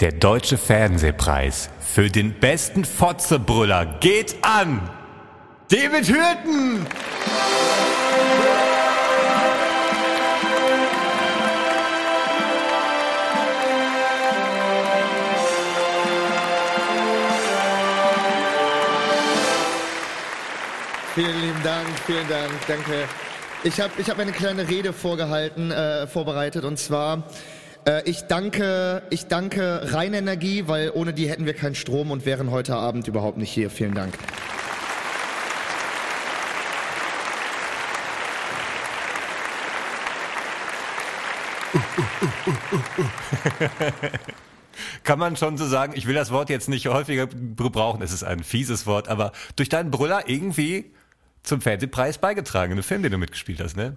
Der Deutsche Fernsehpreis für den besten Fotzebrüller geht an David Hürten! Vielen lieben Dank, vielen Dank, danke. Ich habe ich hab eine kleine Rede vorgehalten, äh, vorbereitet und zwar äh, ich danke, ich danke Rheinenergie, weil ohne die hätten wir keinen Strom und wären heute Abend überhaupt nicht hier. Vielen Dank. Kann man schon so sagen, ich will das Wort jetzt nicht häufiger gebrauchen, es ist ein fieses Wort, aber durch deinen Brüller irgendwie zum Fernsehpreis beigetragen, in einem Film, den du mitgespielt hast, ne?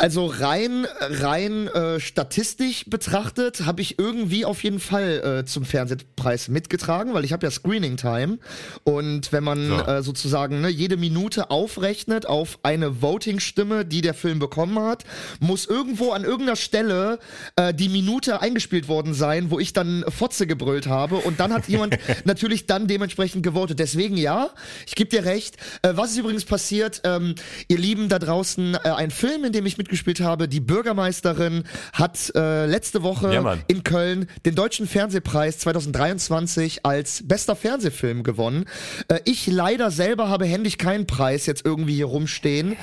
Also rein rein äh, statistisch betrachtet habe ich irgendwie auf jeden Fall äh, zum Fernsehpreis mitgetragen, weil ich habe ja Screening Time und wenn man So. äh, sozusagen ne, jede Minute aufrechnet auf eine Voting Stimme, die der Film bekommen hat, muss irgendwo an irgendeiner Stelle äh, die Minute eingespielt worden sein, wo ich dann Fotze gebrüllt habe und dann hat jemand natürlich dann dementsprechend gewotet. Deswegen ja, ich gebe dir recht. Äh, was ist übrigens passiert? Ähm, ihr Lieben da draußen, äh, ein Film, in dem ich mitgespielt habe, die Bürgermeisterin hat äh, letzte Woche Ja, in Köln den Deutschen Fernsehpreis 2023 als bester Fernsehfilm gewonnen. Äh, ich leider selber habe händisch keinen Preis jetzt irgendwie hier rumstehen,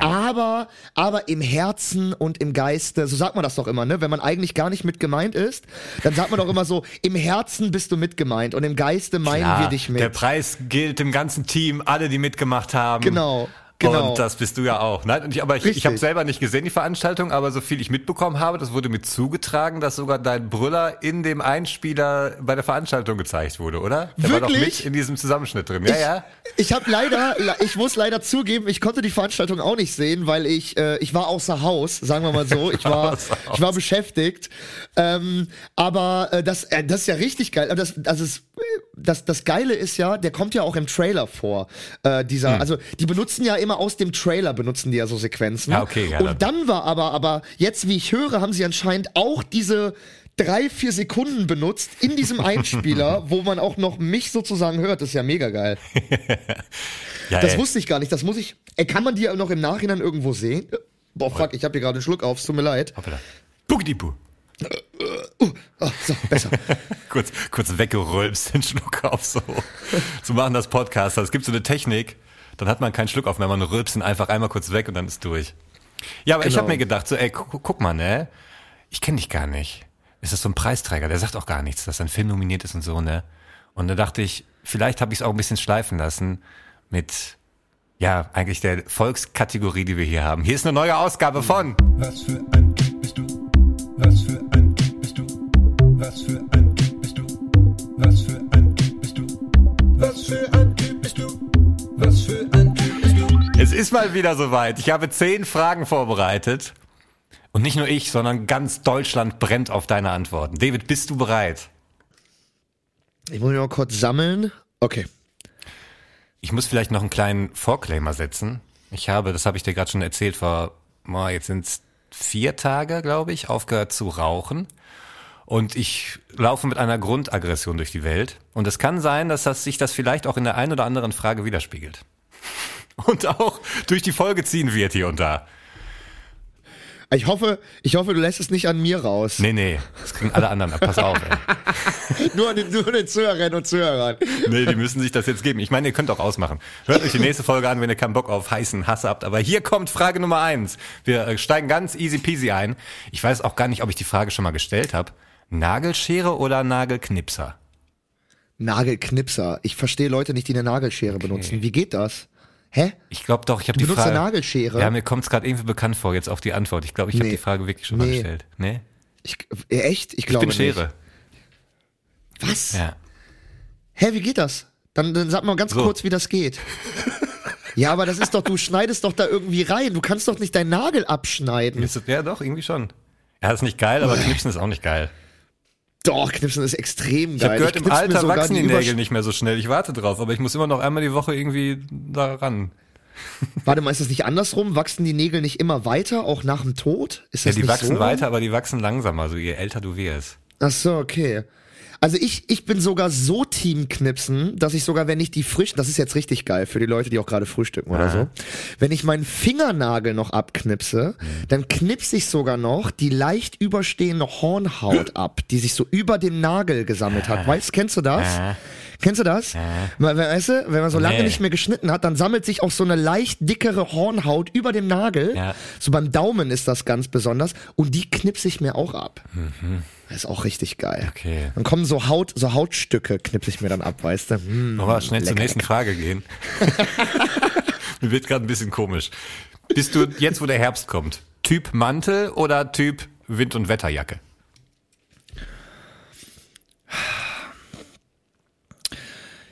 aber aber im Herzen und im Geiste, so sagt man das doch immer, ne? Wenn man eigentlich gar nicht mit gemeint ist, dann sagt man doch immer so, im Herzen bist du mit gemeint und im Geiste meinen Ja, wir dich mit. Der Preis gilt dem ganzen Team, alle, die mitgemacht haben. Genau, genau. Und das bist du ja auch. Nein, und ich, aber ich, ich Richtig. habe selber nicht gesehen, die Veranstaltung, aber so viel ich mitbekommen habe, das wurde mir zugetragen, dass sogar dein Brüller in dem Einspieler bei der Veranstaltung gezeigt wurde, oder? Der war doch Wirklich? mit in diesem Zusammenschnitt drin. Ja, ich, ja. Ich habe leider, ich muss leider zugeben, ich konnte die Veranstaltung auch nicht sehen, weil ich, äh, ich war außer Haus, sagen wir mal so. Ich war, ich war beschäftigt. Ähm, aber äh, das, äh, das ist ja richtig geil. Aber Das, das ist, das, das Geile ist ja, der kommt ja auch im Trailer vor. Äh, dieser, also die benutzen ja immer aus dem Trailer benutzen die ja so Sequenzen. Ja, okay, ja, Und dann war aber, aber jetzt, wie ich höre, haben sie anscheinend auch diese drei, vier Sekunden benutzt in diesem Einspieler, wo man auch noch mich sozusagen hört. Das ist ja mega geil. ja Das ey. wusste ich gar nicht. Das muss ich. Ey, kann man die ja noch im Nachhinein irgendwo sehen? Boah, fuck, ich habe hier gerade einen Schluck auf. Es tut mir leid. Hoppala. Bugidibu. Oh, so, besser. kurz, kurz weggerülpst, den Schluck auf so. So machen das Podcaster. Es gibt so eine Technik, dann hat man keinen Schluck auf mehr, man rülpst ihn einfach einmal kurz weg und dann ist durch. Ja, aber ich Genau. habe mir gedacht, so, ey, guck, guck mal, ne? Ich kenne dich gar nicht. Ist das so ein Preisträger? Der sagt auch gar nichts, dass ein Film nominiert ist und so, ne? Und da dachte ich, vielleicht habe ich es auch ein bisschen schleifen lassen mit, ja, eigentlich der Volkskategorie, die wir hier haben. Hier ist eine neue Ausgabe von Was für ein? Was für ein Typ bist du? Was für ein Typ bist du? Was für ein Typ bist du? Was für ein Typ bist du? Was für ein Typ bist du? Es ist mal wieder soweit. Ich habe zehn Fragen vorbereitet. Und nicht nur ich, sondern ganz Deutschland brennt auf deine Antworten. David, bist du bereit? Ich muss mich mal kurz sammeln. Okay. Ich muss vielleicht noch einen kleinen Vorclaimer setzen. Ich habe, das habe ich dir gerade schon erzählt, vor, oh, jetzt sind es vier Tage, glaube ich, aufgehört zu rauchen. Und ich laufe mit einer Grundaggression durch die Welt. Und es kann sein, dass das sich das vielleicht auch in der einen oder anderen Frage widerspiegelt. Und auch durch die Folge ziehen wird hier und da. Ich hoffe, ich hoffe, du lässt es nicht an mir raus. Nee, nee, das kriegen alle anderen ab. Pass auf, ey. Nur an den, nur an den Zuhörerinnen und Zuhörern. Nee, die müssen sich das jetzt geben. Ich meine, ihr könnt auch ausmachen. Hört euch die nächste Folge an, wenn ihr keinen Bock auf heißen Hass habt. Aber hier kommt Frage Nummer eins. Wir äh, steigen ganz easy peasy ein. Ich weiß auch gar nicht, ob ich die Frage schon mal gestellt habe. Nagelschere oder Nagelknipser? Nagelknipser. Ich verstehe Leute nicht, die eine Nagelschere benutzen. Wie geht das? Hä? Ich glaube doch, ich habe die Frage. eine Nagelschere? Ja, mir kommt es gerade irgendwie bekannt vor, jetzt auf die Antwort. Ich glaube, ich habe Nee. die Frage wirklich schon mal Nee. gestellt. Nee? Ich, äh, echt? Ich Ich glaube bin Schere. nicht. Was? Ja. Hä, wie geht das? Dann, dann sag mal ganz So. kurz, wie das geht. ja, aber das ist doch, du schneidest doch da irgendwie rein. Du kannst doch nicht deinen Nagel abschneiden. Ja, doch, irgendwie schon. Ja, ist nicht geil, aber Knipsen ist auch nicht geil. Doch, Knipsen ist extrem Ich habe geil. gehört, im knipse mir Alter wachsen die Nägel nicht mehr so schnell. Ich warte drauf, aber ich muss immer noch einmal die Woche irgendwie da ran. Warte mal, ist das nicht andersrum? Wachsen die Nägel nicht immer weiter, auch nach dem Tod? Ist Ja, das die nicht wachsen so? weiter, aber die wachsen langsamer, so je älter du wirst. Ach so, okay. Also ich, ich bin sogar so Teamknipsen, dass ich sogar, wenn ich die frisch, das ist jetzt richtig geil für die Leute, die auch gerade frühstücken oder so, wenn ich meinen Fingernagel noch abknipse, dann knipse ich sogar noch die leicht überstehende Hornhaut ab, die sich so über dem Nagel gesammelt hat. Weißt, kennst du das? Kennst du das? Weil, Weißt du, wenn man so lange Nee. nicht mehr geschnitten hat, dann sammelt sich auch so eine leicht dickere Hornhaut über dem Nagel. Ja. So beim Daumen ist das ganz besonders. Und die knipse ich mir auch ab. Das ist auch richtig geil. Okay. Dann kommen so Haut, so Hautstücke, knipse ich mir dann ab, weißt du? Mm, Wollen wir schnell zur lecker, nächsten lecker. Frage gehen? Mir wird gerade ein bisschen komisch. Bist du jetzt, wo der Herbst kommt, Typ Mantel oder Typ Wind- und Wetterjacke?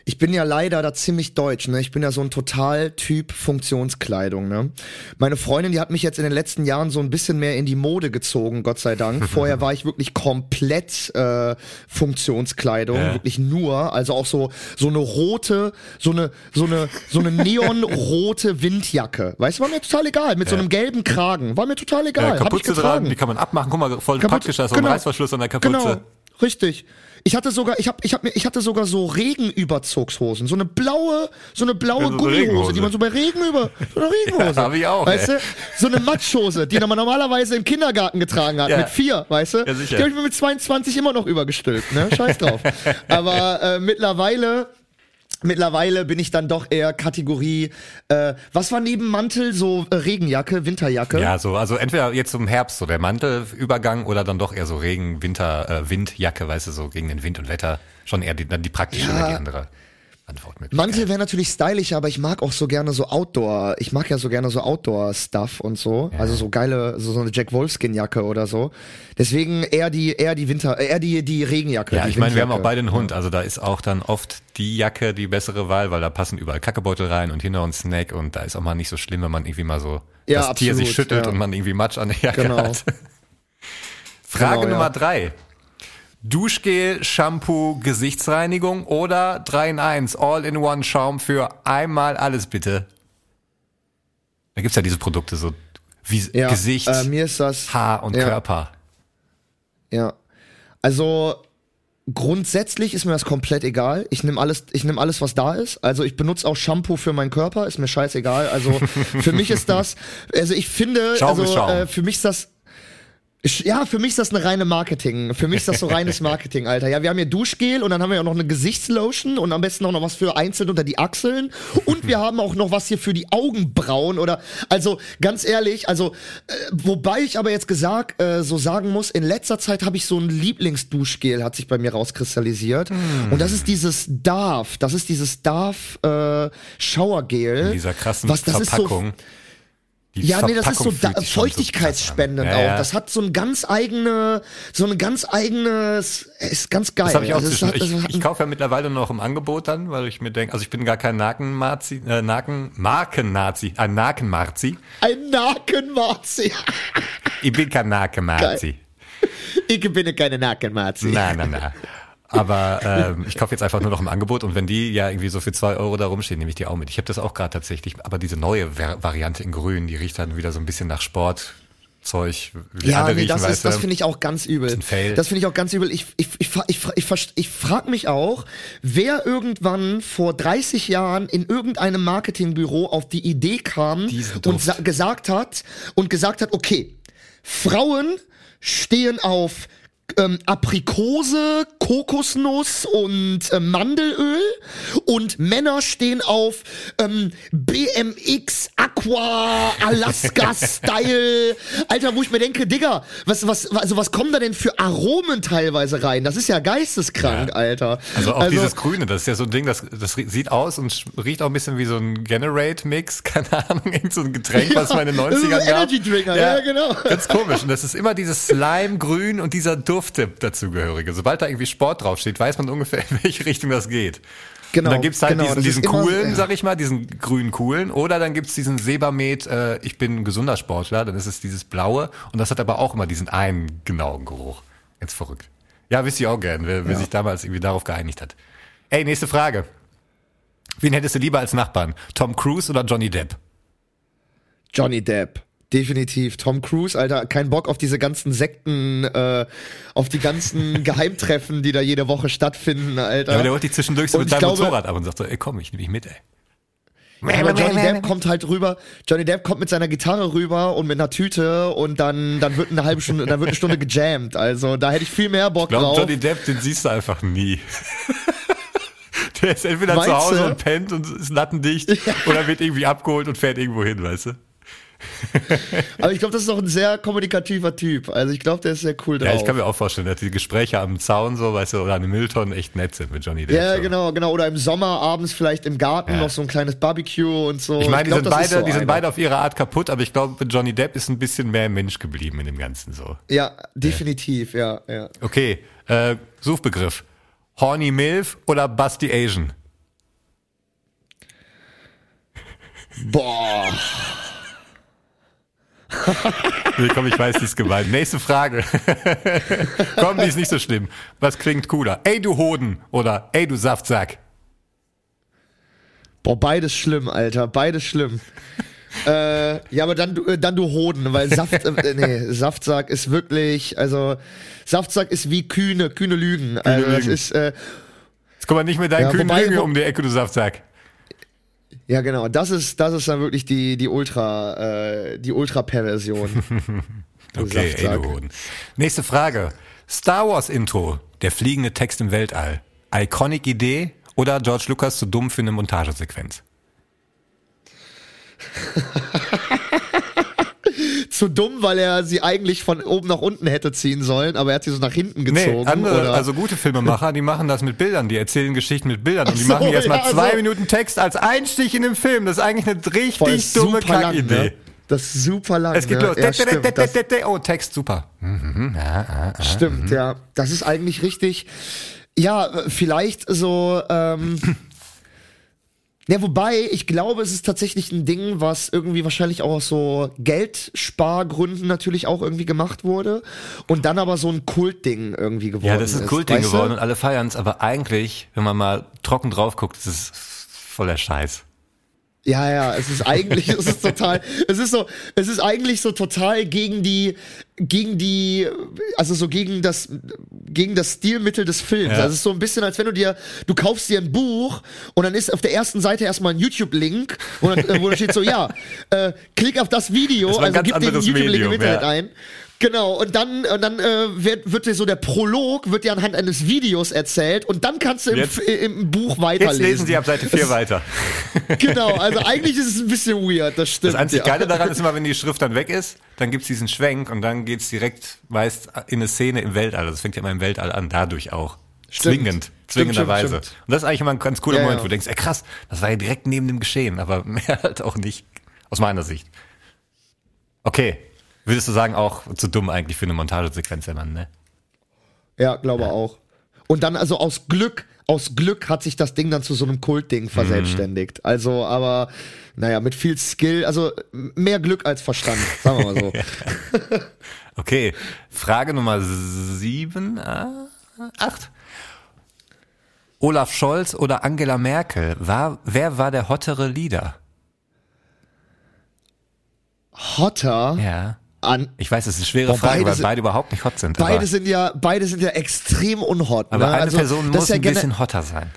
Ich bin ja leider da ziemlich deutsch, ne? Ich bin ja so ein Total-Typ Funktionskleidung, ne? Meine Freundin, die hat mich jetzt in den letzten Jahren so ein bisschen mehr in die Mode gezogen, Gott sei Dank. Vorher war ich wirklich komplett äh, Funktionskleidung, Ja. wirklich nur, also auch so so eine rote, so eine so eine so eine neonrote Windjacke. Weißt du, war mir total egal, mit so einem gelben Kragen, war mir total egal, ich Kapuze getragen. dran, die kann man abmachen. Guck mal, voll Kapuze- praktisch, da ist so ein genau. Reißverschluss an der Kapuze. Genau, richtig. Ich hatte sogar, ich hab, ich hab mir, ich hatte sogar so Regenüberzugshosen, so eine blaue, so eine blaue Ja, so Gummihose, die man so bei Regen über, so eine Regenhose. Ja, hab ich auch, Weißt ey. du, so eine Matschhose, die man normalerweise im Kindergarten getragen hat, Ja. mit vier, weißt du? Ja, sicher. Die habe ich mir mit 22 immer noch übergestülpt, ne? Scheiß drauf. Aber äh, mittlerweile Mittlerweile bin ich dann doch eher Kategorie, äh, was war neben Mantel so äh, Regenjacke, Winterjacke? Ja, so, also entweder jetzt im Herbst so der Mantelübergang oder dann doch eher so Regen, Winter, äh, Windjacke, weißt du, so gegen den Wind und Wetter. Schon eher die, dann die praktische Ja. oder die andere Antwortmöglichkeit. Mantel wäre natürlich stylischer, aber ich mag auch so gerne so Outdoor. Ich mag ja so gerne so Outdoor-Stuff und so. Also so geile, so, so eine Jack Wolfskin-Jacke oder so. Deswegen eher die, eher die Winter, eher die, die Regenjacke. Ja, die ich meine, wir haben auch beide einen Hund, also da ist auch dann oft die Jacke die bessere Wahl, weil da passen überall Kackebeutel rein und hinter uns Snack und da ist auch mal nicht so schlimm, wenn man irgendwie mal so Ja, das Tier sich absolut, schüttelt ja. und man irgendwie Matsch an der Jacke Genau. hat. Frage Genau, ja. Nummer drei. Duschgel, Shampoo, Gesichtsreinigung oder 3 in 1 All-in-One Schaum für einmal alles bitte? Da gibt's ja diese Produkte so wie ja, Gesicht, Äh, mir ist das. Haar und ja. Körper. Ja. Also grundsätzlich ist mir das komplett egal. Ich nehme alles, ich nehme alles, was da ist. Also ich benutze auch Shampoo für meinen Körper, ist mir scheißegal. Also für mich ist das, also ich finde, Schaum also ist Schaum. Äh, für mich ist das Ja, für mich ist das eine reine Marketing. Für mich ist das so reines Marketing, Alter. Ja, wir haben hier Duschgel und dann haben wir auch noch eine Gesichtslotion und am besten auch noch was für einzeln unter die Achseln. Und wir haben auch noch was hier für die Augenbrauen oder, also ganz ehrlich, also, äh, wobei ich aber jetzt gesagt, äh, so sagen muss, in letzter Zeit habe ich so ein Lieblingsduschgel, hat sich bei mir rauskristallisiert. Und das ist dieses Darf, das ist dieses Darf, äh, Showergel. In dieser krassen was, das Verpackung. Ist so, ja, nee, das ist so da, so feuchtigkeitsspendend an. Ja, auch. Das hat so ein ganz eigene, so ein ganz eigenes, ist ganz geil. Das habe ich auch Also zwischen. hat- Ich, ich kaufe ja mittlerweile noch im Angebot dann, weil ich mir denke, also ich bin gar kein Naken-Marzi, äh, Naken, Marken-Nazi, ein Naken-Marzi. ein Nakenmarzi. Ich bin kein Naken-Marzi. ich bin keine Nakenmarzi. Nein, nein, nein. Aber ähm, ich kaufe jetzt einfach nur noch im Angebot und wenn die ja irgendwie so für zwei Euro da rumstehen, nehme ich die auch mit. Ich habe das auch gerade tatsächlich, aber diese neue Var Variante in Grün, die riecht dann wieder so ein bisschen nach Sportzeug, wie Ja, nee, riechen, das, ist, das finde ich auch ganz übel. Das finde ich auch ganz übel. Ich, ich, ich, ich, ich, verst- ich frage mich auch, wer irgendwann vor 30 Jahren in irgendeinem Marketingbüro auf die Idee kam und gesagt hat und gesagt hat, okay, Frauen stehen auf ähm, Aprikose, Kokosnuss und äh, Mandelöl und Männer stehen auf ähm, BMX Aqua Alaska Style. Alter, wo ich mir denke, Digga, was was also was kommen da denn für Aromen teilweise rein? Das ist ja geisteskrank, Ja. Alter. Also auch dieses Grüne, das ist ja so ein Ding, das, das sieht aus und riecht auch ein bisschen wie so ein Generate-Mix, keine Ahnung, irgend so ein Getränk, was Ja, ist 90ern ein gab. Energy Drinker, ja, genau. Ganz komisch. Und das ist immer dieses Slime-Grün und dieser Duft dazugehörige. Sobald da irgendwie Sport draufsteht, weiß man ungefähr, in welche Richtung das geht. Genau, und dann gibt's halt genau, diesen, diesen coolen, ja. sag ich mal, diesen grünen coolen. Oder dann gibt's diesen Sebamed, äh, ich bin ein gesunder Sportler, dann ist es dieses blaue. Und das hat aber auch immer diesen einen genauen Geruch. Jetzt verrückt. Ja, wüsste ich auch gern, wer, wer sich damals irgendwie darauf geeinigt hat. Ey, nächste Frage. Wen hättest du lieber als Nachbarn? Tom Cruise oder Johnny Depp? Johnny Depp. Definitiv. Tom Cruise, Alter, kein Bock auf diese ganzen Sekten, äh, auf die ganzen Geheimtreffen, die da jede Woche stattfinden, Alter. Ja, aber der holt dich zwischendurch so Und mit seinem glaube- Motorrad ab und sagt so, ey komm, ich nehme dich mit, ey. Ja, aber Johnny Depp kommt halt rüber. Johnny Depp kommt mit seiner Gitarre rüber und mit einer Tüte und dann, dann wird eine halbe Stunde, dann wird eine Stunde gejammt. Also da hätte ich viel mehr Bock Ich glaube, drauf. Johnny Depp, den siehst du einfach nie. Der ist entweder Meinst zu Hause du? und pennt und ist lattendicht oder wird irgendwie abgeholt und fährt irgendwo hin, weißt du? Aber ich glaube, das ist doch ein sehr kommunikativer Typ. Also ich glaube, der ist sehr cool drauf. Ja, ich kann mir auch vorstellen, dass die Gespräche am Zaun so, weißt du, oder an den Mülltonnen echt nett sind mit Johnny Depp. Ja, so. genau, genau. Oder im Sommer abends vielleicht im Garten Ja. noch so ein kleines Barbecue und so. Ich meine, die, glaub, sind, beide, so die sind beide auf ihre Art kaputt, aber ich glaube, Johnny Depp ist ein bisschen mehr Mensch geblieben in dem Ganzen so. Ja, definitiv, ja, ja. Okay, äh, Suchbegriff. Horny Milf oder Busty Asian? Boah. Nee, komm, ich weiß, die ist gemeint. Nächste Frage. komm, die ist nicht so schlimm. Was klingt cooler? Ey, du Hoden oder ey, du Saftsack? Boah, beides schlimm, Alter, beides schlimm. äh, ja, aber dann, du- äh, dann du Hoden, weil Saft, äh, nee, Saftsack ist wirklich, also Saftsack ist wie Kühne, Kühne Lügen. Also das Lügen. ist, äh, Jetzt komm mal nicht mit deinen Ja, kühnen wobei- Lügen um die Ecke, du Saftsack. Ja genau, das ist, das ist dann wirklich die, die Ultra, äh, die Ultra-Perversion. Okay, ey, Saftsack. du Hoden. Nächste Frage. Star Wars Intro. Der fliegende Text im Weltall. Iconic Idee oder George Lucas zu dumm für eine Montagesequenz? Zu dumm, weil er sie eigentlich von oben nach unten hätte ziehen sollen, aber er hat sie so nach hinten gezogen. Nee, andere, oder? also gute Filmemacher, die machen das mit Bildern, die erzählen Geschichten mit Bildern und die so, machen jetzt mal ja, zwei so. Minuten Text als Einstich in den Film. Das ist eigentlich eine richtig Voll, dumme Kackidee. ne? Das ist super lang. Es geht ne? los. Ja, stimmt, das, oh, Text, super. Mhm, ja, ja, ja. Stimmt, ja. Das ist eigentlich richtig. Ja, vielleicht so. Ähm, ja, wobei, ich glaube, es ist tatsächlich ein Ding, was irgendwie wahrscheinlich auch aus so Geldspargründen natürlich auch irgendwie gemacht wurde und dann aber so ein Kultding irgendwie geworden Ja, das ist ein Kultding geworden und alle feiern es, aber eigentlich, wenn man mal trocken drauf guckt, ist es voller Scheiß. Ja, ja, es ist eigentlich, es ist total, es ist so, es ist eigentlich so total gegen die, gegen die, also so gegen das, gegen das Stilmittel des Films. Ja. Also es ist so ein bisschen, als wenn du dir, du kaufst dir ein Buch und dann ist auf der ersten Seite erstmal ein YouTube-Link, dann, äh, wo da steht so, ja, äh, klick auf das Video, Das also gib den YouTube-Link im Internet ja. ein. Genau, und dann, und dann äh, wird, wird dir so der Prolog, wird dir anhand eines Videos erzählt und dann kannst du im, Jetzt- F- im Buch weiterlesen. Jetzt lesen Sie ab Seite 4 weiter. Genau, also eigentlich ist es ein bisschen weird, das stimmt. Das einzig ja. Geile daran ist immer, wenn die Schrift dann weg ist, dann gibt's diesen Schwenk und dann geht's direkt meist in eine Szene im Weltall. Das fängt ja immer im Weltall an, dadurch auch. Stimmt. Zwingend, zwingenderweise. Und das ist eigentlich immer ein ganz cooler Ja, Moment, wo du denkst, ey krass, das war ja direkt neben dem Geschehen, aber mehr halt auch nicht, aus meiner Sicht. Okay, würdest du sagen, auch zu dumm eigentlich für eine Montagesequenz, der Mann, ne? Ja, glaube auch. Und dann also aus Glück, aus Glück hat sich das Ding dann zu so einem Kultding verselbstständigt. Also, aber naja, mit viel Skill, also mehr Glück als Verstand, sagen wir mal so. Okay, Frage Nummer sieben, äh, acht. Olaf Scholz oder Angela Merkel, war, wer war der hottere Leader? Hotter Ja. An. Ich weiß, es ist eine schwere Frage, beide weil sind- beide überhaupt nicht hot sind. Beide sind ja, beide sind ja extrem unhot. aber ne? eine also, Person muss ja ein bisschen hotter sein.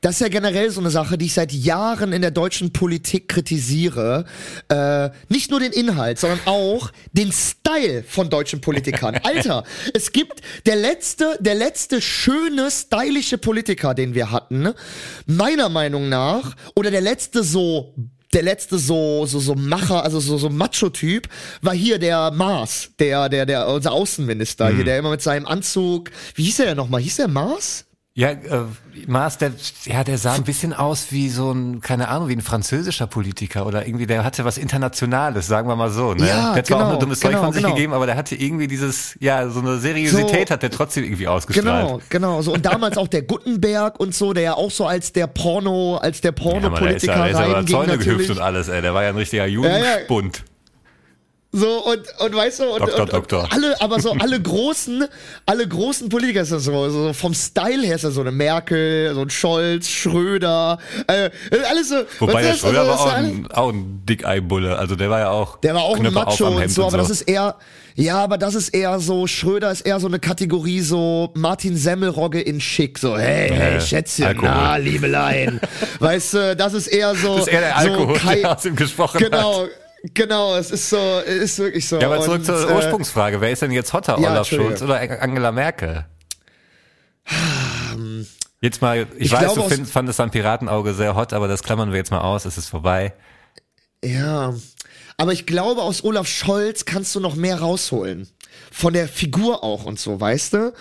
Das ist ja generell so eine Sache, die ich seit Jahren in der deutschen Politik kritisiere. Äh, nicht nur den Inhalt, sondern auch den Style von deutschen Politikern. Alter, es gibt der letzte, der letzte schöne, stylische Politiker, den wir hatten, meiner Meinung nach, oder der letzte so der letzte so so so Macher, also so so Macho-Typ, war hier der Maas, der der der unser Außenminister hier, der immer mit seinem Anzug, wie hieß er denn nochmal? Hieß der Maas? Ja, äh, Maas, der, ja, der sah ein bisschen aus wie so ein, keine Ahnung, wie ein französischer Politiker oder irgendwie, der hatte was Internationales, sagen wir mal so. Ne? Ja, der hat zwar auch genau, nur dummes Zeug genau, von sich genau. gegeben, aber der hatte irgendwie dieses, ja, so eine Seriosität So- hat der trotzdem irgendwie ausgestrahlt. Genau, genau. So und damals auch der Gutenberg und so, der ja auch so als der Porno, als der Ja, Porno-Politiker ja, der ist ja aber reinging Zäune natürlich. gehüpft und alles, ey. Der war ja ein richtiger ja. Jugendspund. So, und, und weißt du, und, Doktor, und, Doktor. und alle, aber so alle großen, alle großen Politiker ist das so, so vom Style her ist das so eine Merkel, so ein Scholz, Schröder, äh, alles so. Wobei der? Schröder Also, war auch ein, auch ein Dickeibulle. Also der war ja auch. Der war auch ein Knöpfe Macho und so, aber das ist eher, ja, aber das ist eher so, Schröder ist eher so eine Kategorie so Martin Semmelrogge in schick, so, hey, hey, Äh, Schätzchen, Alkohol. na, Liebelein. weißt du, das ist eher so. Das ist eher der Alkohol, so Kai, der aus ihm gesprochen Genau, hat. genau, es ist so, es ist wirklich so. Ja, aber zurück Und, zur äh, Ursprungsfrage. Wer ist denn jetzt hotter, ja, Olaf. Scholz oder Angela Merkel? Jetzt mal, ich, Ich weiß, glaube, du find, fandest am Piratenauge sehr hot, aber das klammern wir jetzt mal aus, es ist vorbei. Ja, aber ich glaube, aus Olaf Scholz kannst du noch mehr rausholen. Von der Figur auch und so, weißt du?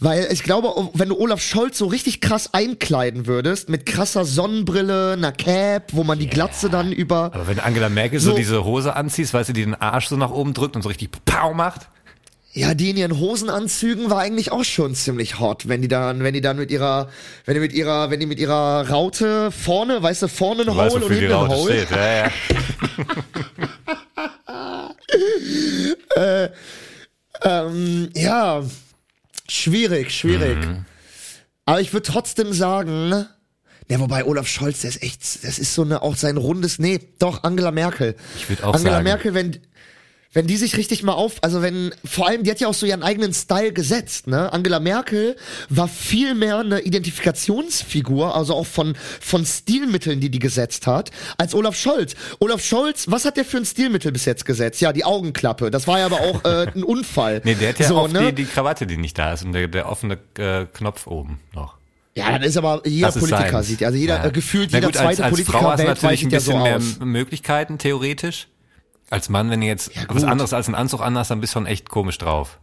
Weil ich glaube, wenn du Olaf Scholz so richtig krass einkleiden würdest, mit krasser Sonnenbrille, einer Cap, wo man die Glatze dann über. Aber wenn Angela Merkel so, So. diese Hose anzieht, weißt du, die den Arsch so nach oben drückt und so richtig Pow macht? Ja, die in ihren Hosenanzügen war eigentlich auch schon ziemlich hot, wenn die dann, wenn die dann mit ihrer, wenn die mit ihrer, wenn die mit ihrer Raute vorne, weißt du, vorne ein Hole und hinten ein Hole. steht. Ja, ja. Ähm, ja, schwierig, schwierig. Mhm. Aber ich würde trotzdem sagen, ja, wobei Olaf Scholz, der ist echt, das ist so eine, auch sein rundes, nee, doch, Angela Merkel. Ich würd auch Angela sagen- Merkel, wenn, wenn die sich richtig mal auf, also wenn, vor allem, die hat ja auch so ihren eigenen Style gesetzt, ne? Angela Merkel war viel mehr eine Identifikationsfigur, also auch von, von Stilmitteln, die die gesetzt hat, als Olaf Scholz. Olaf Scholz, was hat der für ein Stilmittel bis jetzt gesetzt? Ja, die Augenklappe. Das war ja aber auch äh, ein Unfall. Nee, der hat ja so, auch ne? die, die Krawatte, die nicht da ist und der, der offene äh, Knopf oben noch. Ja, das ist aber jeder ist Politiker seins. sieht, also jeder Ja. äh, gefühlt Na jeder gut, zweite als, als Politiker Frau hast weltweit natürlich ein sieht ja so bisschen mehr Möglichkeiten, theoretisch. Als Mann, wenn du jetzt was gut. anderes als einen Anzug anhast, dann bist du schon echt komisch drauf.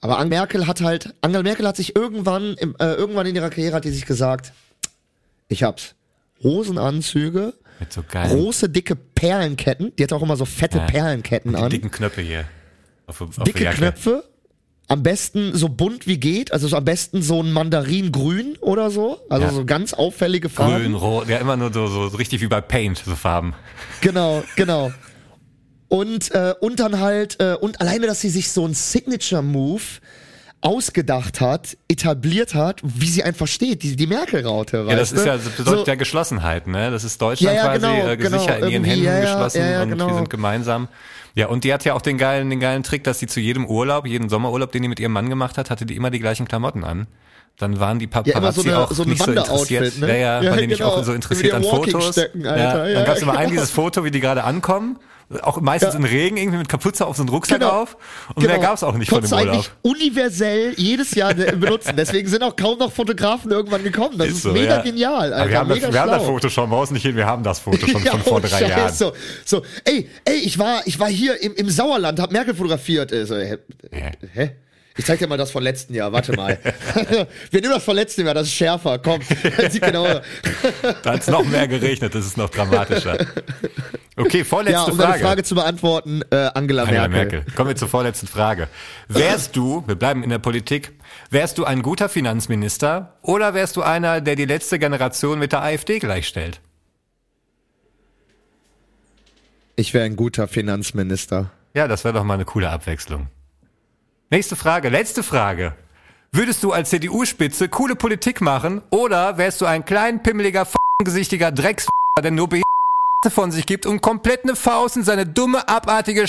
Aber Angela Merkel hat halt, Angela Merkel hat sich irgendwann, im, äh, irgendwann in ihrer Karriere hat die sich gesagt, ich hab's. Hosenanzüge, Mit so geilen große, dicke Perlenketten, die hat auch immer so fette Ja. Perlenketten die an, dicken Knöpfe hier. Auf, auf der dicke Jacke. Knöpfe, am besten so bunt wie geht, also so am besten so ein Mandaringrün oder so, also Ja. so ganz auffällige Farben. Grün, rot, ja immer nur so, so richtig wie bei Paint, so Farben. Genau, genau. Und, äh, und dann halt, äh, und alleine, dass sie sich so ein Signature-Move ausgedacht hat, etabliert hat, wie sie einfach steht, die, die Merkel-Raute, Ja, das ist ja, das bedeutet so, ja Geschlossenheit, ne? Das ist Deutschland Ja, ja, quasi genau, äh, genau, sicher in ihren Händen ja, ja, geschlossen ja, ja, und wir genau. sind gemeinsam. Ja, und die hat ja auch den geilen, den geilen Trick, dass sie zu jedem Urlaub, jeden Sommerurlaub, den die mit ihrem Mann gemacht hat, hatte die immer die gleichen Klamotten an. Dann waren die Ja, immer Paparazzi so eine- auch so ein nicht so interessiert. ne? Ja, ja, Ja, waren die nicht genau. auch so interessiert an Fotos. Ja, Ja, dann gab es immer genau. ein dieses Foto, wie die gerade ankommen. Auch meistens Ja. in Regen, irgendwie mit Kapuze auf so einen Rucksack Genau. auf. Und mehr gab es auch nicht von dem Konntest Urlaub. eigentlich universell jedes Jahr benutzen. Deswegen sind auch kaum noch Fotografen irgendwann gekommen. Das ist, so, mega ja. genial, Alter. Aber wir haben, das, mega wir haben das. Foto schon, brauchst nicht hin, wir haben das Foto schon Ja, von vor drei Scheiß, Jahren. So, so, ey, ey, ich war, ich war hier im, im Sauerland, hab Merkel fotografiert. Äh, So, hä? Hä? Ich zeig dir mal das von letzten Jahr, warte mal. Wir nehmen das von letzten Jahr, das ist schärfer, komm. Das sieht genau. Da hat es noch mehr geregnet, das ist noch dramatischer. Okay, vorletzte Ja, um Frage. deine Frage zu beantworten, äh, Angela, Angela Merkel. Merkel. Kommen wir zur vorletzten Frage. Wärst du, wir bleiben in der Politik, wärst du ein guter Finanzminister oder wärst du einer, der die letzte Generation mit der AfD gleichstellt? Ich wäre ein guter Finanzminister. Ja, das wäre doch mal eine coole Abwechslung. Nächste Frage, letzte Frage. Würdest du als CDU-Spitze coole Politik machen oder wärst du ein klein, pimmeliger, gesichtiger Drecks, der nur Behinderte von sich gibt und komplett eine Faust in seine dumme, abartige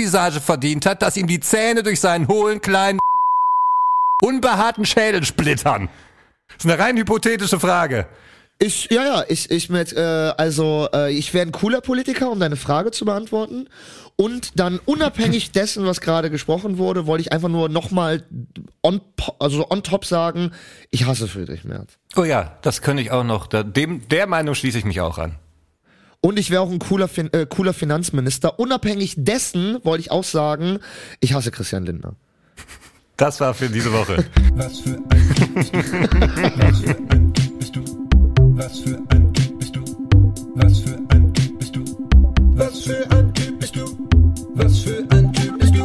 Visage verdient hat, dass ihm die Zähne durch seinen hohlen, kleinen, unbehaarten Schädel splittern? Das ist eine rein hypothetische Frage. Ich, ja, ja, ich, ich mit, äh, also, äh, ich wäre ein cooler Politiker, um deine Frage zu beantworten. Und dann unabhängig dessen, was gerade gesprochen wurde, wollte ich einfach nur nochmal on, also on top sagen, ich hasse Friedrich Merz. Oh ja, das könnte ich auch noch. Da, dem, der Meinung schließe ich mich auch an. Und ich wäre auch ein cooler, fin äh, cooler Finanzminister. Unabhängig dessen wollte ich auch sagen, ich hasse Christian Lindner. Das war für diese Woche. Was für ein Typ bist du? Was für ein Typ bist du? Was für ein Typ bist du? Was für ein Typ bist du? Was für ein Typ bist du? Was für ein Typ bist du?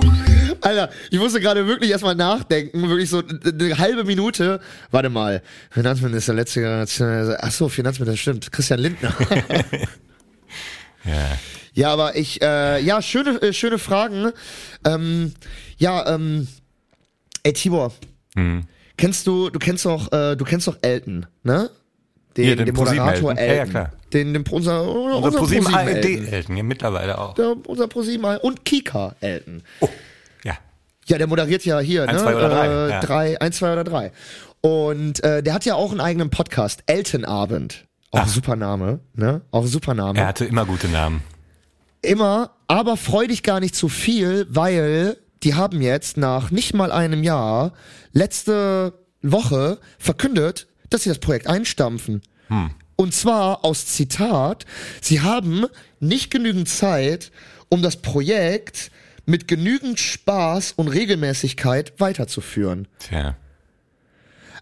Alter, ich musste gerade wirklich erstmal nachdenken, wirklich so eine halbe Minute. Warte mal, Finanzminister, letzte Generation. Ach so, Finanzminister, stimmt. Christian Lindner. Ja. Ja, aber ich, äh, ja, schöne, äh, schöne Fragen. Ähm, ja, ähm, ey Tibor, Hm. kennst du, du kennst doch, äh, du kennst doch Elton, ne? Den, Ja, den den Moderator Elton. Ja, ja, klar. Den, den, unser, unser, Unser ProSieben ARD Elton. Elton, ja, mittlerweile auch. Der, unser ProSieben und Kika Elton. Oh, ja. Ja, der moderiert ja hier, Eins, ne? zwei oder drei, Äh, ja. drei, eins, zwei oder drei. Und äh, der hat ja auch einen eigenen Podcast, Eltenabend. Auch Ach. super Name, ne? Auch super Name. Er hatte immer gute Namen. Immer, aber freu dich gar nicht zu viel, weil die haben jetzt nach nicht mal einem Jahr letzte Woche verkündet, dass sie das Projekt einstampfen. Und zwar aus Zitat, sie haben nicht genügend Zeit, um das Projekt mit genügend Spaß und Regelmäßigkeit weiterzuführen. Tja.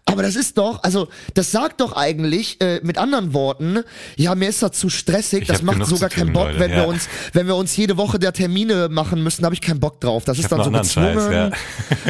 Aber das ist doch, also das sagt doch eigentlich äh, mit anderen Worten, ja, mir ist das zu stressig, Ich das macht sogar tun, keinen Bock, Leute, wenn wir ja. uns, wenn wir uns jede Woche der Termine machen müssen, da habe ich keinen Bock drauf. Das ist hab dann so gezwungen. Scheiß,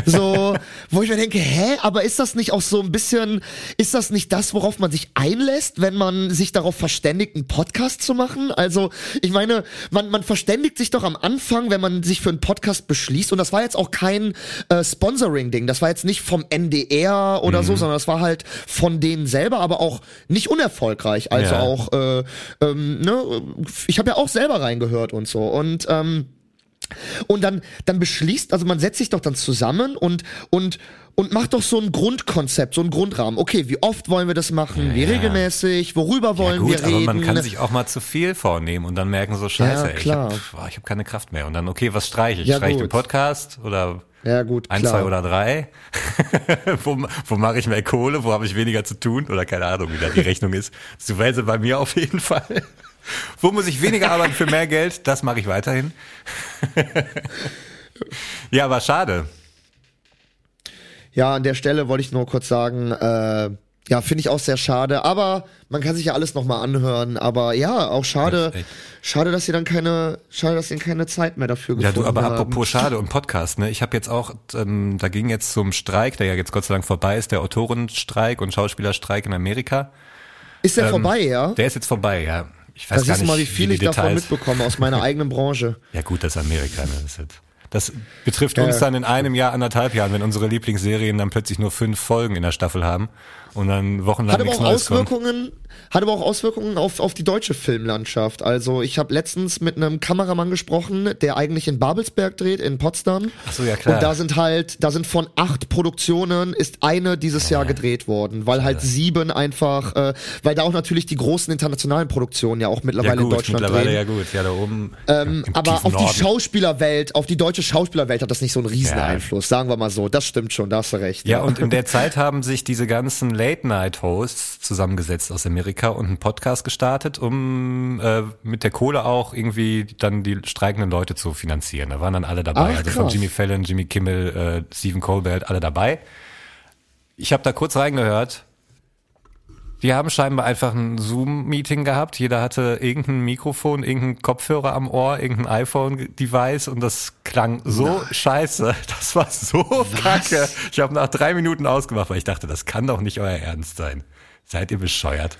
So, wo ich mir denke, hä, aber ist das nicht auch so ein bisschen, ist das nicht das, worauf man sich einlässt, wenn man sich darauf verständigt, einen Podcast zu machen? Also, ich meine, man, man verständigt sich doch am Anfang, wenn man sich für einen Podcast beschließt, und das war jetzt auch kein äh, Sponsoring-Ding, das war jetzt nicht vom NDR oder Mhm. so, sondern das war halt von denen selber, aber auch nicht unerfolgreich. Also Ja. auch, äh, ähm, ne, ich habe ja auch selber reingehört und so. Und ähm, und dann, dann beschließt, also man setzt sich doch dann zusammen und, und, und macht doch so ein Grundkonzept, so ein Grundrahmen. Okay, wie oft wollen wir das machen? wie ja. regelmäßig? Worüber Ja wollen gut, wir reden? aber man kann sich auch mal zu viel vornehmen und dann merken so, scheiße, Ja, ey, ich habe hab keine Kraft mehr. Und dann, okay, was streiche ich? Ja, streiche ich den. Podcast oder ja, gut, ein, klar. zwei oder drei? wo wo mache ich mehr Kohle? Wo habe ich weniger zu tun? Oder keine Ahnung, wie da die Rechnung ist. So Weise bei mir auf jeden Fall. Wo muss ich weniger arbeiten für mehr Geld? Das mache ich weiterhin. ja, aber schade. Ja, an der Stelle wollte ich nur kurz sagen, äh, ja, finde ich auch sehr schade, aber man kann sich ja alles nochmal anhören, aber ja, auch schade, Echt, echt. schade, dass sie dann keine, schade, dass sie keine Zeit mehr dafür Ja, gefunden du, aber haben. apropos schade und Podcast, ne? Ich habe jetzt auch, ähm, da ging jetzt zum Streik, der ja jetzt Gott sei Dank vorbei ist, der Autorenstreik und Schauspielerstreik in Amerika. Ist der vorbei, ja? Der ist jetzt vorbei, ja. Ich weiß Da gar siehst nicht, du mal, wie viel die ich davon Details. mitbekomme aus meiner eigenen Branche. Ja gut, das ist Amerika, ne? Das, ist halt, das betrifft Ja, uns ja. dann in einem Jahr, anderthalb Jahren, wenn unsere Lieblingsserien dann plötzlich nur fünf Folgen in der Staffel haben und dann wochenlang Hat aber auch Neues kommt. Auswirkungen, hat aber auch Auswirkungen auf, auf die deutsche Filmlandschaft. Also ich habe letztens mit einem Kameramann gesprochen, der eigentlich in Babelsberg dreht, in Potsdam. Ach so, ja, klar. Und da sind halt, da sind von acht Produktionen ist eine dieses Jahr gedreht worden, weil halt sieben einfach, äh, weil da auch natürlich die großen internationalen Produktionen ja auch Ja mittlerweile in gut, Deutschland mittlerweile drehen. ja gut. Ja, da oben Ähm, aber auf die Norden. Schauspielerwelt, auf die deutsche Schauspielerwelt hat das nicht so einen riesen Ja. Einfluss, sagen wir mal so. Das stimmt schon, da hast du recht. Ja, und in der Zeit haben sich diese ganzen Late-Night-Hosts zusammengesetzt aus Amerika und einen Podcast gestartet, um äh, mit der Kohle auch irgendwie dann die streikenden Leute zu finanzieren. Da waren dann alle dabei. Ach, also von. Jimmy Fallon, Jimmy Kimmel, äh, Stephen Colbert, alle dabei. Ich habe da kurz reingehört. Die haben scheinbar einfach ein Zoom-Meeting gehabt. Jeder hatte irgendein Mikrofon, irgendein Kopfhörer am Ohr, irgendein iPhone-Device und das klang so scheiße. Das war so kacke. Ich habe nach drei Minuten ausgemacht, weil ich dachte, das kann doch nicht euer Ernst sein. Seid ihr bescheuert?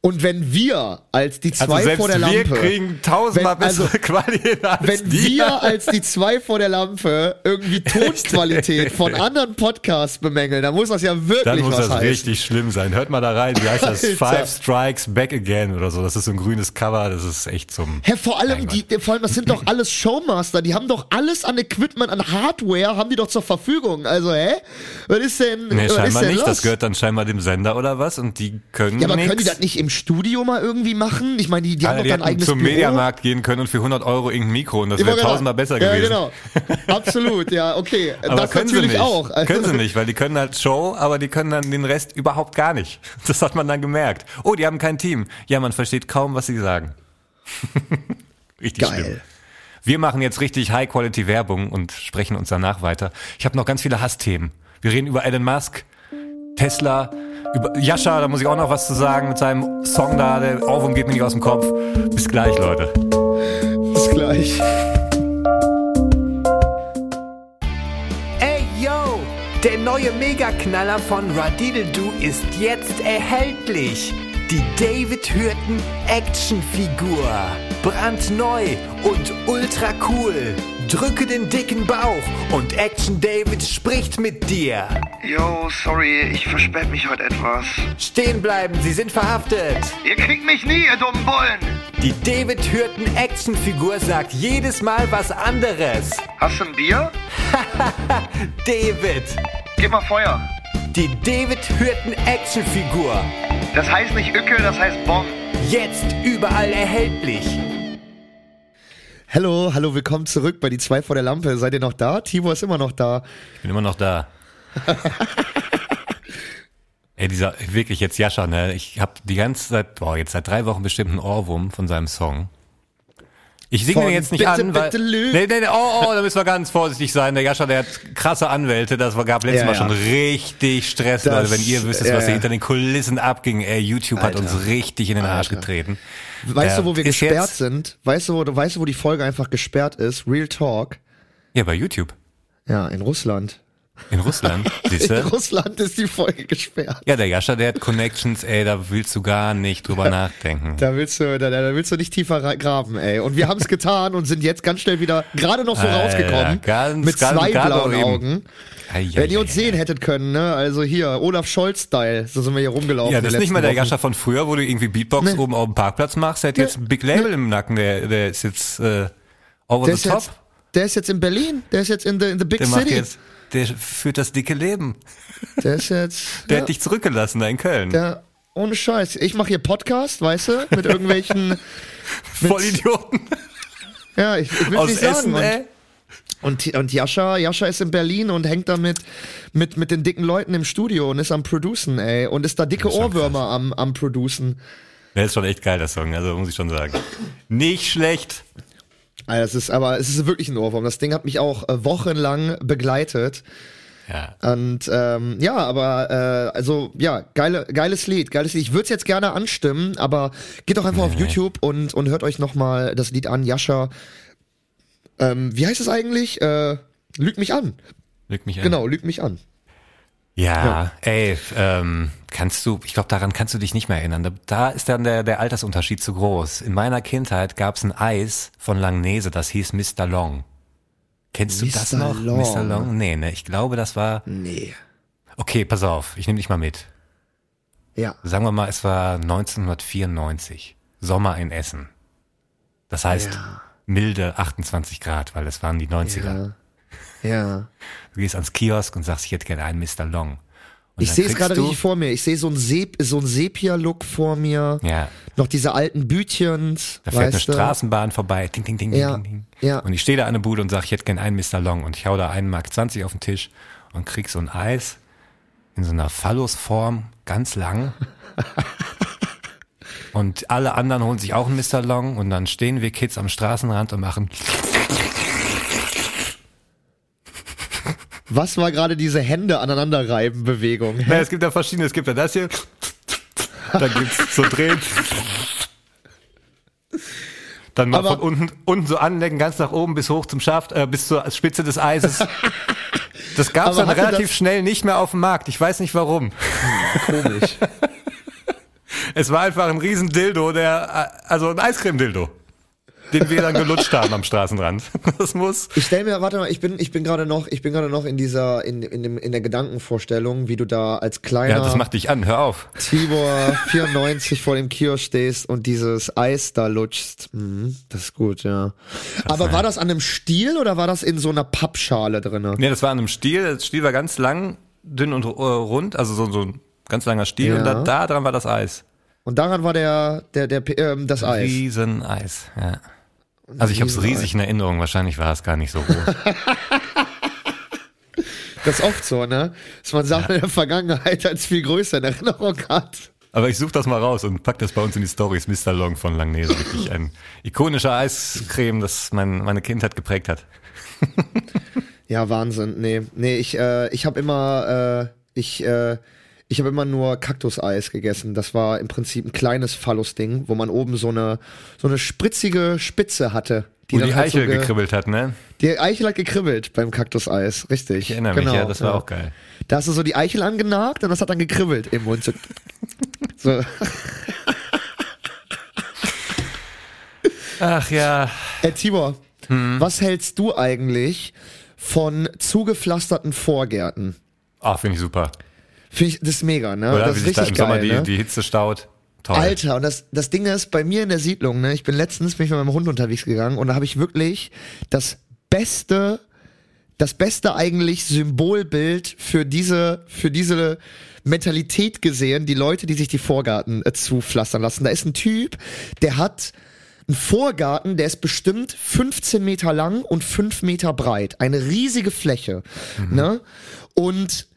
Und wenn wir als die Also zwei selbst vor der wir Lampe, kriegen tausendmal Wenn- also, bessere Qualität als wenn die. wir als die zwei vor der Lampe irgendwie Tonqualität von anderen Podcasts bemängeln, dann muss das ja wirklich Dann muss das heißen. richtig schlimm sein. Hört mal da rein. Wie heißt das? Five Strikes Back Again oder so. Das ist so ein grünes Cover. Das ist echt zum. Hä, vor allem, die, vor allem, das sind doch alles Showmaster, die haben doch alles an Equipment, an Hardware, haben die doch zur Verfügung. Also, hä? Was ist denn, Nee, was ist scheinbar denn nicht. los? Das gehört dann scheinbar dem Sender oder was? Und die können ja, aber nix. können die das nicht im Studio mal irgendwie machen? Ich meine, die, die haben doch dann ein hätten eigenes zum Büro. Mediamarkt gehen können und für 100 Euro irgendein Mikro und das wäre tausendmal besser ja, gewesen. genau. Absolut, ja, okay. Aber das können natürlich sie nicht. auch. Also- Können sie nicht, weil die können halt Show, aber die können dann den Rest überhaupt gar nicht. Das hat man dann gemerkt. Oh, die haben kein Team. Ja, man versteht kaum, was sie sagen. richtig Geil. schlimm. Wir machen jetzt richtig High-Quality-Werbung und sprechen uns danach weiter. Ich habe noch ganz viele Hassthemen. Wir reden über Elon Musk, Tesla, über Yasha, da muss ich auch noch was zu sagen mit seinem Song da, der auf und geht mir nicht aus dem Kopf. Bis gleich, Leute. Bis gleich. Ey yo, der neue Megaknaller von Radideldu ist jetzt erhältlich. Die David Hürten Actionfigur. brandneu und ultra cool. Drücke den dicken Bauch und Action David spricht mit dir. Yo, sorry, ich verspäte mich heute etwas. Stehen bleiben, Sie sind verhaftet. Ihr kriegt mich nie, ihr dummen Bullen! Die David Hürten Actionfigur sagt jedes Mal was anderes. Hast du ein Bier? David. Gib mal Feuer. Die David Hürten Actionfigur. Das heißt nicht Ücke, das heißt Bon. Jetzt überall erhältlich. Hallo, hallo, willkommen zurück bei die zwei vor der Lampe. Seid ihr noch da? Timo ist immer noch da. Ich bin immer noch da. Ey, dieser, wirklich jetzt Jascha, ne? Ich habe die ganze Zeit, boah, jetzt seit drei Wochen bestimmt einen Ohrwurm von seinem Song. Ich singe den jetzt nicht Bitte, an, weil. bitte lüg. Nee, nee, nee, oh, oh, da müssen wir ganz vorsichtig sein. Der Jascha, der hat krasse Anwälte. Das war, gab letztes Ja, Mal ja. schon richtig Stress, Das- Leute. Wenn ihr wüsstet, ja, was hier hinter den Kulissen abging. Ey, YouTube hat Alter. uns richtig in den Arsch Alter. getreten. Weißt Äh, du, wo wir gesperrt sind? Weißt du, wo, weißt du, wo die Folge einfach gesperrt ist? Real Talk. Ja, bei YouTube. Ja, in Russland. In Russland. Siehst In? Russland ist die Folge gesperrt. Ja, der Jascha, der hat Connections, ey, da willst du gar nicht drüber nachdenken. Da willst du, da, da willst du nicht tiefer ra- graben, ey. Und wir haben es getan und sind jetzt ganz schnell wieder gerade noch so Alter, rausgekommen. ganz, mit ganz- zwei blauen. Augen. Ei, ei, Wenn ihr uns ei. sehen hättet können, ne? Also hier, Olaf Scholz-Style. So sind wir hier rumgelaufen. Ja, das ist nicht mal der. Jascha von früher, wo du irgendwie Beatbox Nee. oben auf dem Parkplatz machst. Der hat Nee. jetzt ein Big Label im Nacken, der, der ist jetzt äh, over Der the top. jetzt, der ist jetzt in Berlin. Der ist jetzt in the, in the Big der macht City. jetzt, der führt das dicke Leben. Der ist jetzt. Der ja, hat dich zurückgelassen da in Köln. der, ohne Scheiß. Ich mache hier Podcast, weißt du? Mit irgendwelchen. mit- Vollidioten Ja, ich, ich will aus nicht sagen. Essen, und, ey. Und, und Jascha, Jascha ist in Berlin und hängt da mit, mit, mit den dicken Leuten im Studio und ist am Producen, ey. Und ist da dicke ist Ohrwürmer am, am Producen. Der ist schon echt geil, der Song, also muss ich schon sagen. Nicht schlecht. Also es ist, aber es ist wirklich ein Ohrwurm. Das Ding hat mich auch äh, wochenlang begleitet. Ja. Und ähm, ja, aber äh, also ja, geile, geiles Lied, geiles Lied. Ich würde es jetzt gerne anstimmen, aber geht doch einfach auf YouTube und, und hört euch nochmal das Lied an, Jascha. Ähm, wie heißt es eigentlich? Äh, lüg mich an. Lüg mich an. Genau, lüg mich an. Ja, ey, ähm, kannst du, ich glaube, daran kannst du dich nicht mehr erinnern. Da, da ist dann der, der Altersunterschied zu groß. In meiner Kindheit gab's ein Eis von Langnese, das hieß Mr. Long. Kennst du das Mr. noch? Long. Mr. Long? Nee, ne, ich glaube, das war. Nee. Okay, pass auf, ich nehme dich mal mit. Ja. Sagen wir mal, es war 1994. Sommer in Essen. Das heißt, Ja. milde 28 Grad, weil es waren die 90er. Ja. Ja. Du gehst ans Kiosk und sagst, ich hätte gerne einen Mr. Long. Und Ich sehe es gerade richtig vor mir. Ich sehe so ein, Sep so Sepia-Look vor mir. Ja, Noch diese alten Bütchens. Da fährt eine du? Straßenbahn vorbei, ding, ding, ding, Ja, ding, ding. ja. Und ich stehe da an der Bude und sage, ich hätte gern einen Mr. Long. Und ich hau da einen Mark 20 auf den Tisch und krieg so ein Eis in so einer Phallusform, ganz lang. und alle anderen holen sich auch einen Mr. Long und dann stehen wir Kids am Straßenrand und machen, Was war gerade diese Hände aneinander reiben Bewegung? na, es gibt ja verschiedene, es gibt ja das hier, dann gibt's so drehen. Dann mal Aber- von unten, unten so anlecken, ganz nach oben bis hoch zum Schaft, äh, bis zur Spitze des Eises. Das gab's dann relativ schnell nicht mehr auf dem Markt. Ich weiß nicht warum. Komisch. Es war einfach ein riesen Dildo, der, äh, also ein Eiscreme-Dildo, den wir dann gelutscht haben am Straßenrand. Das muss. Ich stell mir, warte mal, ich bin, ich bin gerade noch, ich bin gerade noch in dieser, in, in, dem, in der Gedankenvorstellung, wie du da als kleiner Ja, das macht dich an, hör auf. Tibor 94 vor dem Kiosk stehst und dieses Eis da lutschst. Mhm, das ist gut, ja. Aber war das an einem Stiel oder war das in so einer Pappschale drinne? Nee, das war an einem Stiel. Das Stiel war ganz lang, dünn und äh, rund, also so, so ein ganz langer Stiel. Ja. Und da, da dran war das Eis. Und daran war der, der, der, ähm, das Eis. Rieseneis, ja. Also ich habe es riesig in Erinnerung. Wahrscheinlich war es gar nicht so groß. Das ist oft so, ne? Dass man Sachen in der Vergangenheit als viel größer in Erinnerung hat. Aber ich suche das mal raus und pack das bei uns in die Stories. Mr. Long von Langnese. Wirklich ein ikonischer Eiscreme, das mein, meine Kindheit geprägt hat. Ja, Wahnsinn. Nee, nee, ich, äh, ich habe immer, äh, ich, äh, ich habe immer nur Kaktuseis gegessen. Das war im Prinzip ein kleines Phallus-Ding, wo man oben so eine, so eine spritzige Spitze hatte. Wo die halt Eichel so ge- gekribbelt hat, ne? Die Eichel hat gekribbelt beim Kaktuseis, richtig. Ich erinnere genau, mich, ja, das war auch geil. Da hast du so die Eichel angenagt und das hat dann gekribbelt im Mund. So. so. Ach ja. Äh, Tibor, Hm. was hältst du eigentlich von zugepflasterten Vorgärten? Ah, finde ich super. Finde ich, das ist mega, ne? Oder das wie ist da richtig Sommer geil, die, ne? die Hitze staut. Toll. Alter, und das, das Ding ist, bei mir in der Siedlung, ne, ich bin letztens bin ich mit meinem Hund unterwegs gegangen und da habe ich wirklich das beste, das beste eigentlich Symbolbild für diese, für diese Mentalität gesehen, die Leute, die sich die Vorgarten äh, zupflastern lassen. Da ist ein Typ, der hat einen Vorgarten, der ist bestimmt 15 Meter lang und 5 Meter breit. Eine riesige Fläche. Ne? Und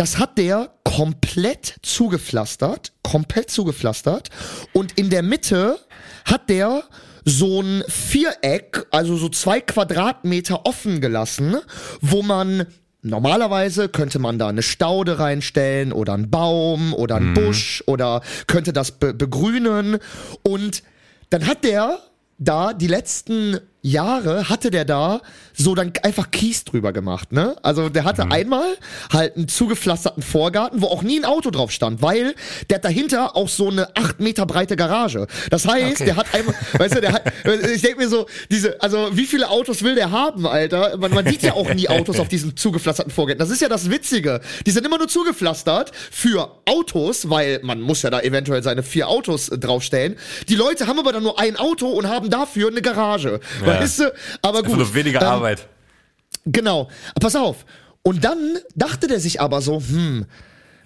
das hat der komplett zugepflastert, komplett zugepflastert. Und in der Mitte hat der so ein Viereck, also so zwei Quadratmeter offen gelassen, wo man Normalerweise könnte man da eine Staude reinstellen oder einen Baum oder einen Busch oder könnte das be begrünen. Und dann hat der da die letzten Jahre hatte der da so dann einfach Kies drüber gemacht, ne? Also der hatte einmal halt einen zugepflasterten Vorgarten, wo auch nie ein Auto drauf stand, weil der hat dahinter auch so eine acht Meter breite Garage. Das heißt, Okay. der hat einmal, weißt du, der hat, ich denke mir so, diese, also wie viele Autos will der haben, Alter? Man, man sieht ja auch nie Autos auf diesen zugepflasterten Vorgärten. Das ist ja das Witzige. Die sind immer nur zugepflastert für Autos, weil man muss ja da eventuell seine vier Autos draufstellen. Die Leute haben aber dann nur ein Auto und haben dafür eine Garage. Weißt du? Aber gut. nur weniger Ähm, Arbeit. Genau. Pass auf. Und dann dachte der sich aber so, hm,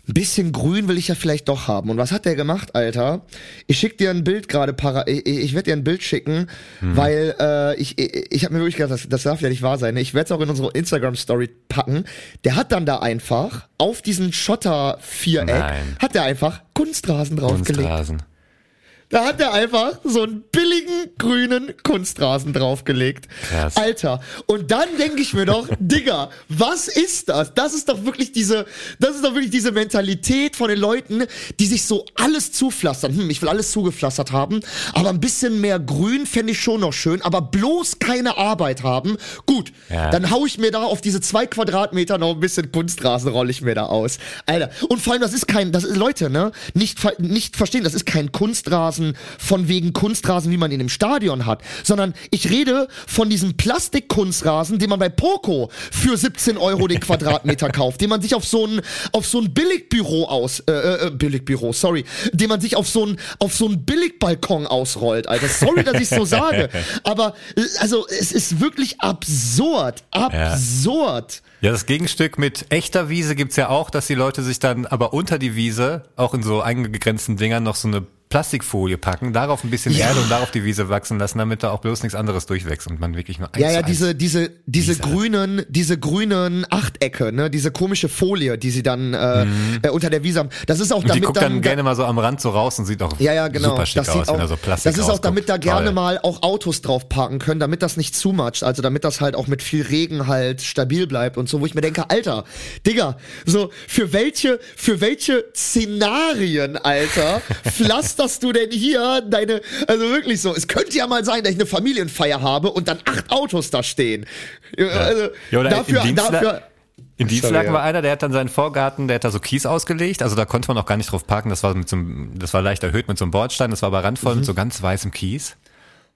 ein bisschen grün will ich ja vielleicht doch haben. Und was hat der gemacht, Alter? Ich schick dir ein Bild gerade ich, ich werde dir ein Bild schicken, weil äh, ich, ich, ich habe mir wirklich gedacht, das, das darf ja nicht wahr sein. Ich werde es auch in unsere Instagram Story packen. Der hat dann da einfach auf diesen Schotter-Viereck hat der einfach Kunstrasen draufgelegt. Kunstrasen. Da hat er einfach so einen billigen grünen Kunstrasen draufgelegt. Krass. Alter. Und dann denke ich mir doch, Digga, was ist das? Das ist doch wirklich diese, das ist doch wirklich diese Mentalität von den Leuten, die sich so alles zupflastern. Hm, ich will alles zugepflastert haben, aber ein bisschen mehr Grün fände ich schon noch schön, aber bloß keine Arbeit haben. Gut, Ja. dann hau ich mir da auf diese zwei Quadratmeter noch ein bisschen Kunstrasen rolle ich mir da aus. Alter. Und vor allem, das ist kein, das ist, Leute, ne? Nicht, nicht verstehen, das ist kein Kunstrasen von wegen Kunstrasen, wie man ihn im Stadion hat, sondern ich rede von diesem Plastikkunstrasen, den man bei Poco für 17 Euro den Quadratmeter kauft, den man sich auf so ein, auf so ein Billigbüro aus, äh, äh, Billigbüro, sorry, den man sich auf so ein, auf so ein Billigbalkon ausrollt, Alter. Sorry, dass ich so sage, aber, äh, also, es ist wirklich absurd, absurd. Ja, das Gegenstück mit echter Wiese gibt's ja auch, dass die Leute sich dann aber unter die Wiese, auch in so eingegrenzten Dingern, noch so eine Plastikfolie packen, darauf ein bisschen Ja. Erde und darauf die Wiese wachsen lassen, damit da auch bloß nichts anderes durchwächst und man wirklich nur eins Ja, zu ja, diese, diese, diese Wiese grünen, diese grünen Achtecke, ne, diese komische Folie, die sie dann äh, äh, unter der Wiese haben. Das ist auch Und die damit guckt dann, dann gerne mal so am Rand so raus und sieht auch ja, ja, genau. super schick das sieht aus, auch, wenn da so Plastik das ist auch, rausguckt. damit da gerne Toll. mal auch Autos drauf parken können, damit das nicht zumatscht, also damit das halt auch mit viel Regen halt stabil bleibt und so, wo ich mir denke, Alter, Digga, so für welche, für welche Szenarien, Alter, pflasterst du denn hier deine, also wirklich so, es könnte ja mal sein, dass ich eine Familienfeier habe und dann acht Autos da stehen. Also, Ja, oder dafür, im dafür, In Dienstlagen ja. war einer, der hat dann seinen Vorgarten, der hat da so Kies ausgelegt, also da konnte man auch gar nicht drauf parken, das war mit so einem, das war leicht erhöht mit so einem Bordstein, das war aber randvoll Mhm. mit so ganz weißem Kies.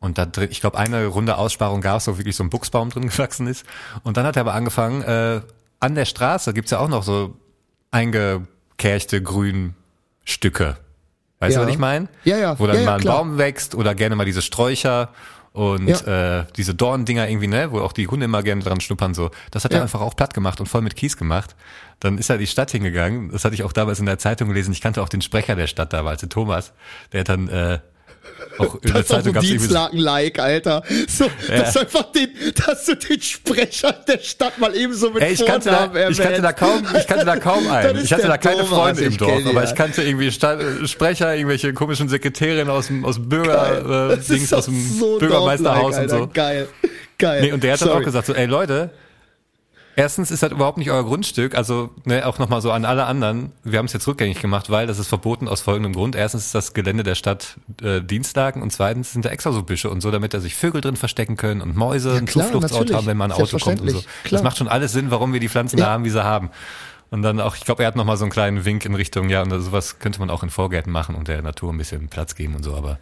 Und da drin, ich glaube, eine runde Aussparung gab es, wo wirklich so ein Buchsbaum drin gewachsen ist. Und dann hat er aber angefangen, äh, an der Straße gibt's ja auch noch so eingekerchte Grünstücke. Weißt Ja. du, was ich meine? Ja, ja. Wo dann Ja, mal ein klar. Baum wächst oder gerne mal diese Sträucher und äh, diese Dorndinger irgendwie, ne, wo auch die Hunde immer gerne dran schnuppern, so. Das hat er einfach auch platt gemacht und voll mit Kies gemacht. Dann ist er in die Stadt hingegangen. Das hatte ich auch damals in der Zeitung gelesen. Ich kannte auch den Sprecher der Stadt damals, den Thomas. Der hat dann äh, auch in der Zeitung irgendwie so- Dienstlagen-like, Alter. So, dass einfach den, dass du den Sprecher der Stadt mal eben so mit Ey, ich kannte, da, ich kannte da kaum, ich kannte da kaum Dann einen. Ich hatte da keine Thomas, Freunde im Dorf, aber ja. ich kannte irgendwie Sta äh, Sprecher, irgendwelche komischen Sekretärinnen aus dem, aus dem. Bürger, äh, Dings aus dem so Bürgermeisterhaus dorflike, und so. Alter. Geil. Geil. Nee, und der hat dann Sorry. auch gesagt so, ey Leute, erstens ist das überhaupt nicht euer Grundstück, also ne, auch nochmal so an alle anderen, wir haben es jetzt rückgängig gemacht, weil das ist verboten aus folgendem Grund. Erstens ist das Gelände der Stadt äh, Dienstlagen und zweitens sind da extra so Büsche und so, damit da sich Vögel drin verstecken können und Mäuse einen klar, Zufluchtsort haben, wenn mal ein Auto kommt und so. Klar. Das macht schon alles Sinn, warum wir die Pflanzen Ja. da haben, wie sie haben. Und dann auch, ich glaube, er hat nochmal so einen kleinen Wink in Richtung, ja, und sowas könnte man auch in Vorgärten machen und der Natur ein bisschen Platz geben und so, aber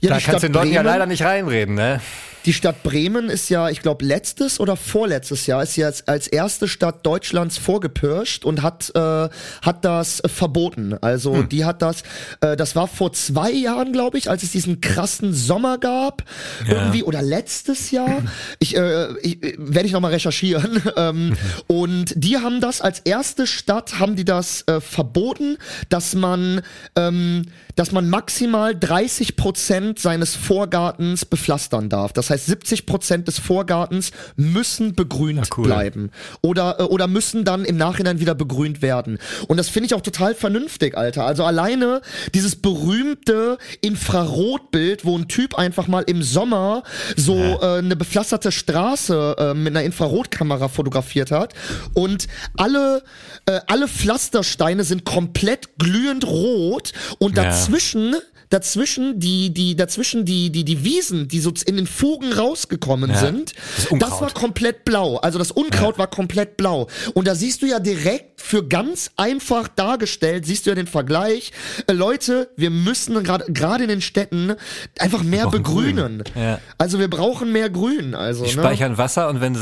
Ja, da kannst du den Leuten ja leider nicht reinreden, ne? Die Stadt Bremen ist ja, ich glaube, letztes oder vorletztes Jahr ist ja als, als erste Stadt Deutschlands vorgepirscht und hat äh, hat das verboten. Also Hm. die hat das, äh, das war vor zwei Jahren, glaube ich, als es diesen krassen Sommer gab, irgendwie oder letztes Jahr. Ich, äh, ich äh, werde ich noch mal recherchieren. ähm, und die haben das als erste Stadt haben die das äh, verboten, dass man ähm, dass man maximal 30 Prozent seines Vorgartens bepflastern darf. Das heißt, 70 Prozent des Vorgartens müssen begrünt cool. bleiben oder äh, oder müssen dann im Nachhinein wieder begrünt werden. Und das finde ich auch total vernünftig, Alter. Also alleine dieses berühmte Infrarotbild, wo ein Typ einfach mal im Sommer so äh, eine bepflasterte Straße äh, mit einer Infrarotkamera fotografiert hat und alle äh, alle Pflastersteine sind komplett glühend rot und Ja. Dazwischen dazwischen die die dazwischen die die die Wiesen, die so in den Fugen rausgekommen Ja. sind, Das das, war komplett blau. Also das Unkraut war komplett blau. Und da siehst du ja direkt für ganz einfach dargestellt, siehst du ja den Vergleich. Äh, Leute, wir müssen gerade gerade in den Städten einfach mehr begrünen. Grün. Ja. Also wir brauchen mehr Grün. Also Die ne? speichern Wasser und wenn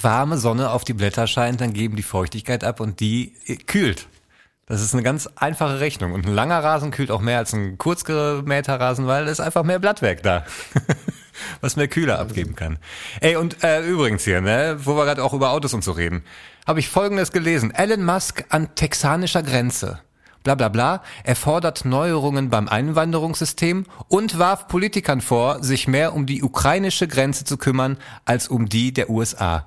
warme Sonne auf die Blätter scheint, dann geben die Feuchtigkeit ab und die äh, kühlt. Das ist eine ganz einfache Rechnung. Und ein langer Rasen kühlt auch mehr als ein kurz gemähter Rasen, weil es einfach mehr Blattwerk da. Was mehr Kühler abgeben kann. Ey, und äh, übrigens hier, ne, wo wir gerade auch über Autos und so reden, habe ich folgendes gelesen. Elon Musk an texanischer Grenze. Bla bla bla. Er fordert Neuerungen beim Einwanderungssystem und warf Politikern vor, sich mehr um die ukrainische Grenze zu kümmern, als um die der USA.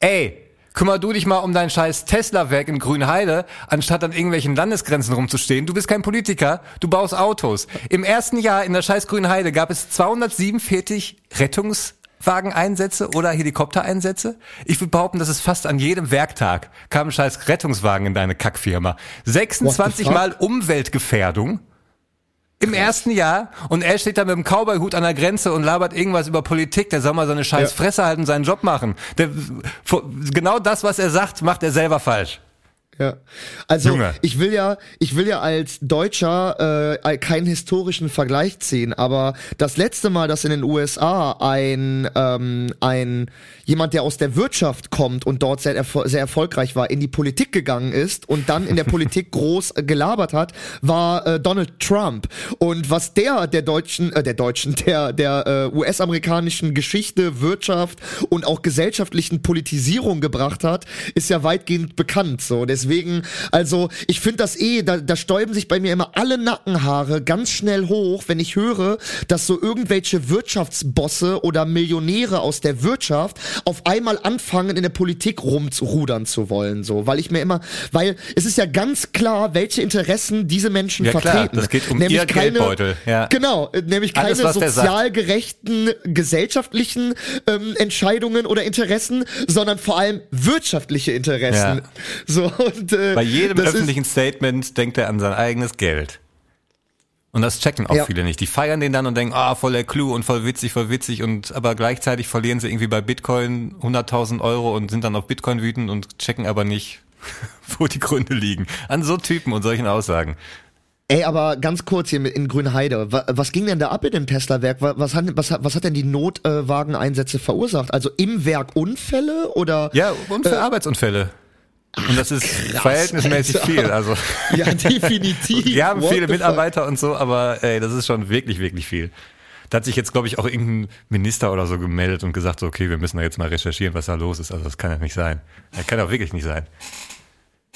Ey, kümmer du dich mal um dein scheiß Tesla-Werk in Grünheide, anstatt an irgendwelchen Landesgrenzen rumzustehen. Du bist kein Politiker, du baust Autos. Im ersten Jahr in der scheiß Grünheide gab es 247 Rettungswageneinsätze oder Helikoptereinsätze. Ich würde behaupten, dass es fast an jedem Werktag kam ein scheiß Rettungswagen in deine Kackfirma. 26 fuck? Mal Umweltgefährdung. Im ersten Jahr und er steht da mit dem Cowboy-Hut an der Grenze und labert irgendwas über Politik. Der soll mal seine scheiß Ja. Fresse halten und seinen Job machen. Der, genau das, was er sagt, macht er selber falsch. Ja. Also Junge. ich will ja, ich will ja als Deutscher äh, keinen historischen Vergleich ziehen, aber das letzte Mal, dass in den USA ein ähm, ein jemand, der aus der Wirtschaft kommt und dort sehr, erfol sehr erfolgreich war, in die Politik gegangen ist und dann in der Politik groß äh, gelabert hat, war äh, Donald Trump. Und was der der deutschen, äh, der deutschen, der der äh, US-amerikanischen Geschichte, Wirtschaft und auch gesellschaftlichen Politisierung gebracht hat, ist ja weitgehend bekannt. So deswegen, also ich finde das eh, da, da stäuben sich bei mir immer alle Nackenhaare ganz schnell hoch, wenn ich höre, dass so irgendwelche Wirtschaftsbosse oder Millionäre aus der Wirtschaft auf einmal anfangen, in der Politik rumrudern zu wollen, so, weil ich mir immer, weil es ist ja ganz klar, welche Interessen diese Menschen Ja, klar, vertreten. das geht um ihr Geldbeutel, ja. Genau, nämlich keine Alles, sozial gerechten gesellschaftlichen ähm, Entscheidungen oder Interessen, sondern vor allem wirtschaftliche Interessen. Ja. So und äh, Bei jedem ist- öffentlichen Statement denkt er an sein eigenes Geld. Und das checken auch Ja. viele nicht. Die feiern den dann und denken, ah, voll der Clou und voll witzig, voll witzig und aber gleichzeitig verlieren sie irgendwie bei Bitcoin 100.000 Euro und sind dann auf Bitcoin wütend und checken aber nicht, wo die Gründe liegen. An so Typen und solchen Aussagen. Ey, aber ganz kurz hier in Grünheide. Wa- Was ging denn da ab in dem Tesla-Werk? Wa- Was hat, was, hat, was hat denn die Notwageneinsätze verursacht? Also im Werk Unfälle oder? Ja, und für Arbeitsunfälle. Und das ist verhältnismäßig Alter. viel. Also Ja, definitiv. die haben What viele the fuck? Mitarbeiter und so, aber ey, das ist schon wirklich, wirklich viel. Da hat sich jetzt, glaube ich, auch irgendein Minister oder so gemeldet und gesagt, so, okay, wir müssen da jetzt mal recherchieren, was da los ist. Also das kann ja nicht sein. Das kann doch wirklich nicht sein.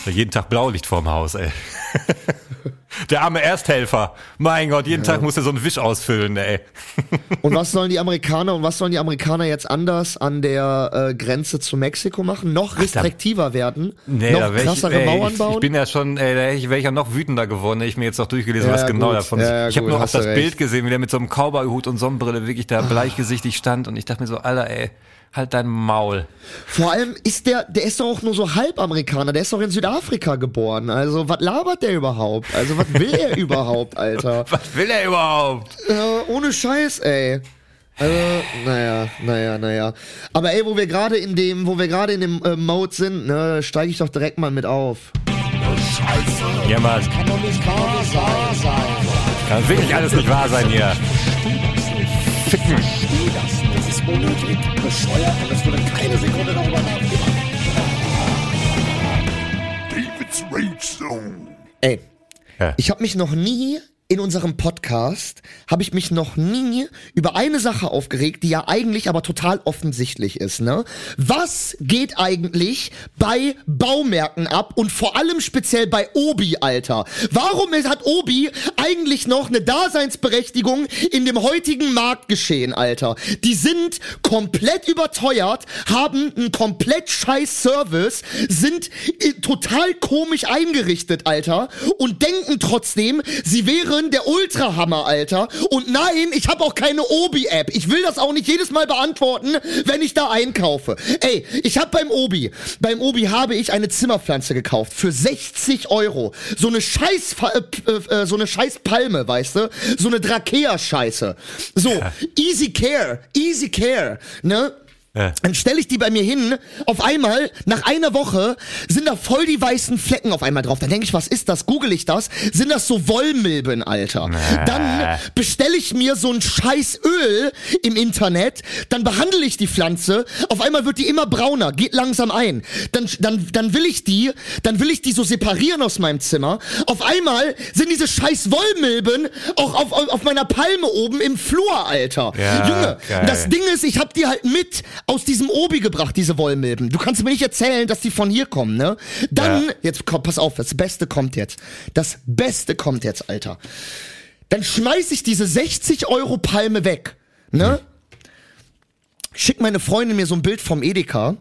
Jeden Tag Blaulicht vorm Haus, ey. Der arme Ersthelfer. Mein Gott, jeden Tag muss er so einen Wisch ausfüllen, ey. Und was sollen die Amerikaner und was sollen die Amerikaner jetzt anders an der äh, Grenze zu Mexiko machen? Noch restriktiver werden? Nee, noch krassere ich, ey, Mauern bauen? ich bin ja schon, ey, da wäre ich, ja noch wütender geworden, hätte ich mir jetzt noch durchgelesen, Ja, was genau gut. davon Ja, ist. ja, ich habe nur du das recht. Bild gesehen, wie der mit so einem Cowboyhut und Sonnenbrille wirklich da bleichgesichtig stand und ich dachte mir so, Alter, ey, halt dein Maul. Vor allem ist der, der ist doch auch nur so halb Amerikaner, der ist doch in Südafrika geboren. Also, was labert der überhaupt? Also, was will er überhaupt, Alter? Was will er überhaupt? Äh, ohne Scheiß, ey. Also, naja, naja, naja. Aber ey, wo wir gerade in dem, wo wir gerade in dem äh, Mode sind, ne, steige ich doch direkt mal mit auf. Ja, Mann. Kann doch nicht wahr sein. Kann wirklich alles nicht wahr sein hier. ficken. Das ist unnötig, bescheuert und es würde keine Sekunde darüber nachdenken. David's Rage Zone. Ey, Ja. ich habe mich noch nie in unserem Podcast habe ich mich noch nie über eine Sache aufgeregt, die ja eigentlich aber total offensichtlich ist, ne? Was geht eigentlich bei Baumärkten ab und vor allem speziell bei Obi, Alter? Warum hat Obi eigentlich noch eine Daseinsberechtigung in dem heutigen Marktgeschehen, Alter? Die sind komplett überteuert, haben einen komplett scheiß Service, sind äh, total komisch eingerichtet, Alter, und denken trotzdem, sie wären der Ultrahammer, Alter. Und nein, ich habe auch keine Obi-App. Ich will das auch nicht jedes Mal beantworten, wenn ich da einkaufe. Ey, ich habe beim Obi, beim Obi habe ich eine Zimmerpflanze gekauft für 60 Euro. So eine scheiß, äh, äh, so eine scheiß Palme, weißt du? So eine Drakea-Scheiße. So, easy care, easy care, ne? Ja. Dann stelle ich die bei mir hin. Auf einmal, nach einer Woche, sind da voll die weißen Flecken auf einmal drauf. Dann denke ich, was ist das? Google ich das? Sind das so Wollmilben, Alter? Dann bestelle ich mir so ein scheiß Öl im Internet. Dann behandle ich die Pflanze. Auf einmal wird die immer brauner, geht langsam ein. Dann, dann, dann will ich die, dann will ich die so separieren aus meinem Zimmer. Auf einmal sind diese scheiß Wollmilben auch auf, auf, auf meiner Palme oben im Flur, Alter. Ja, Junge, geil. das Ding ist, ich hab die halt mit aus diesem Obi gebracht, diese Wollmilben. Du kannst mir nicht erzählen, dass die von hier kommen, ne? Dann, Ja. jetzt komm, pass auf, das Beste kommt jetzt. Das Beste kommt jetzt, Alter. Dann schmeiß ich diese 60 Euro Palme weg, ne? Schick meine Freundin mir so ein Bild vom Edeka.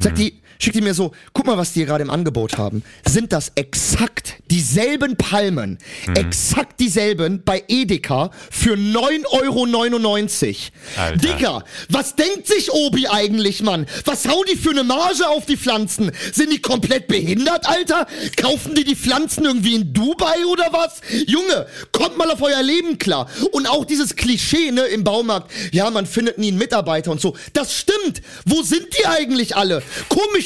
Sagt die, schickt die mir so, guck mal, was die hier gerade im Angebot haben. Sind das exakt dieselben Palmen, exakt dieselben bei Edeka für 9,99 Euro. Digga, was denkt sich Obi eigentlich, Mann? Was hauen die für eine Marge auf die Pflanzen? Sind die komplett behindert, Alter? Kaufen die die Pflanzen irgendwie in Dubai oder was? Junge, kommt mal auf euer Leben klar. Und auch dieses Klischee, ne, im Baumarkt, ja, man findet nie einen Mitarbeiter und so. Das stimmt. Wo sind die eigentlich alle?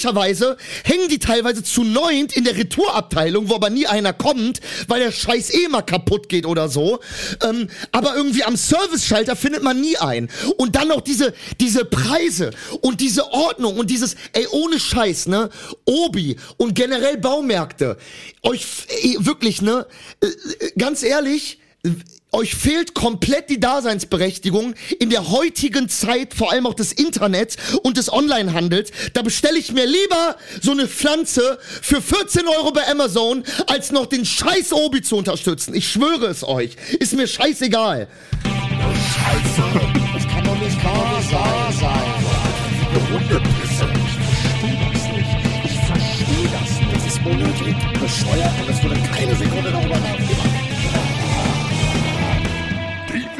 Komischerweise hängen die teilweise zu neunt in der Retourabteilung, wo aber nie einer kommt, weil der Scheiß eh mal kaputt geht oder so. Ähm, aber irgendwie am Service-Schalter findet man nie einen. Und dann noch diese, diese Preise und diese Ordnung und dieses, ey, ohne Scheiß, ne? Obi und generell Baumärkte. Euch, ey, wirklich, ne? Äh, äh, Ganz ehrlich, euch fehlt komplett die Daseinsberechtigung in der heutigen Zeit, vor allem auch des Internets und des Onlinehandels. Da bestelle ich mir lieber so eine Pflanze für 14 Euro bei Amazon, als noch den scheiß Obi zu unterstützen. Ich schwöre es euch. Ist mir scheißegal. Das kann doch nicht wahr sein. Hundepisse. Ich verstehe das nicht. Das ist unnötig, bescheuert und es würde keine Sekunde darüber nachdenken.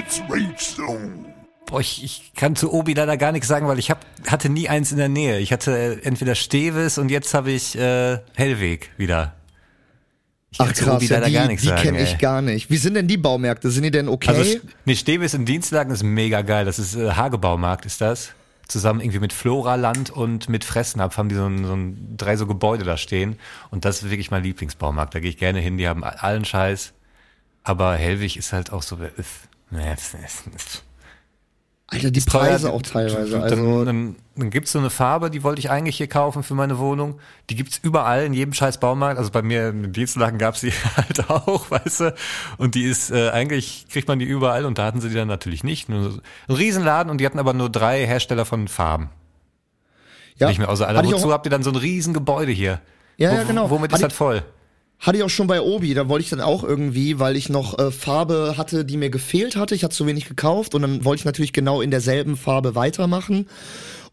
David's Rage Zone. Boah, ich, ich kann zu Obi leider gar nichts sagen, weil ich hab, hatte nie eins in der Nähe. Ich hatte äh, entweder Steves und jetzt habe ich äh, Hellweg wieder. Ich Ach krass, Obi ja, leider die, gar nichts die kenne ich gar nicht. Wie sind denn die Baumärkte? Sind die denn okay? Also nee, Steves in Dienstlagen ist mega geil. Das ist äh, Hagebaumarkt, ist das. Zusammen irgendwie mit Floraland und mit Fressnapf haben die so, ein, so ein, drei so Gebäude da stehen. Und das ist wirklich mein Lieblingsbaumarkt. Da gehe ich gerne hin. Die haben allen Scheiß. Aber Hellwig ist halt auch so. Ist, Alter, die. Preise auch teilweise. Dann, Also, dann, dann gibt's so eine Farbe, die wollte ich eigentlich hier kaufen für meine Wohnung. Die gibt's überall in jedem scheiß Baumarkt. Also bei mir in Dienstlagen gab's die halt auch, weißt du. Und die ist äh, eigentlich kriegt man die überall und da hatten sie die dann natürlich nicht. Nur so, ein Riesenladen und die hatten aber nur drei Hersteller von Farben. ja, Nicht mehr. Ich auch- wozu habt ihr dann so ein Riesengebäude hier? Ja, Wo- ja, genau. Womit Hatte ist das voll? Hatte ich auch schon bei Obi, da wollte ich dann auch irgendwie, weil ich noch äh, Farbe hatte, die mir gefehlt hatte. Ich hatte zu wenig gekauft und dann wollte ich natürlich genau in derselben Farbe weitermachen.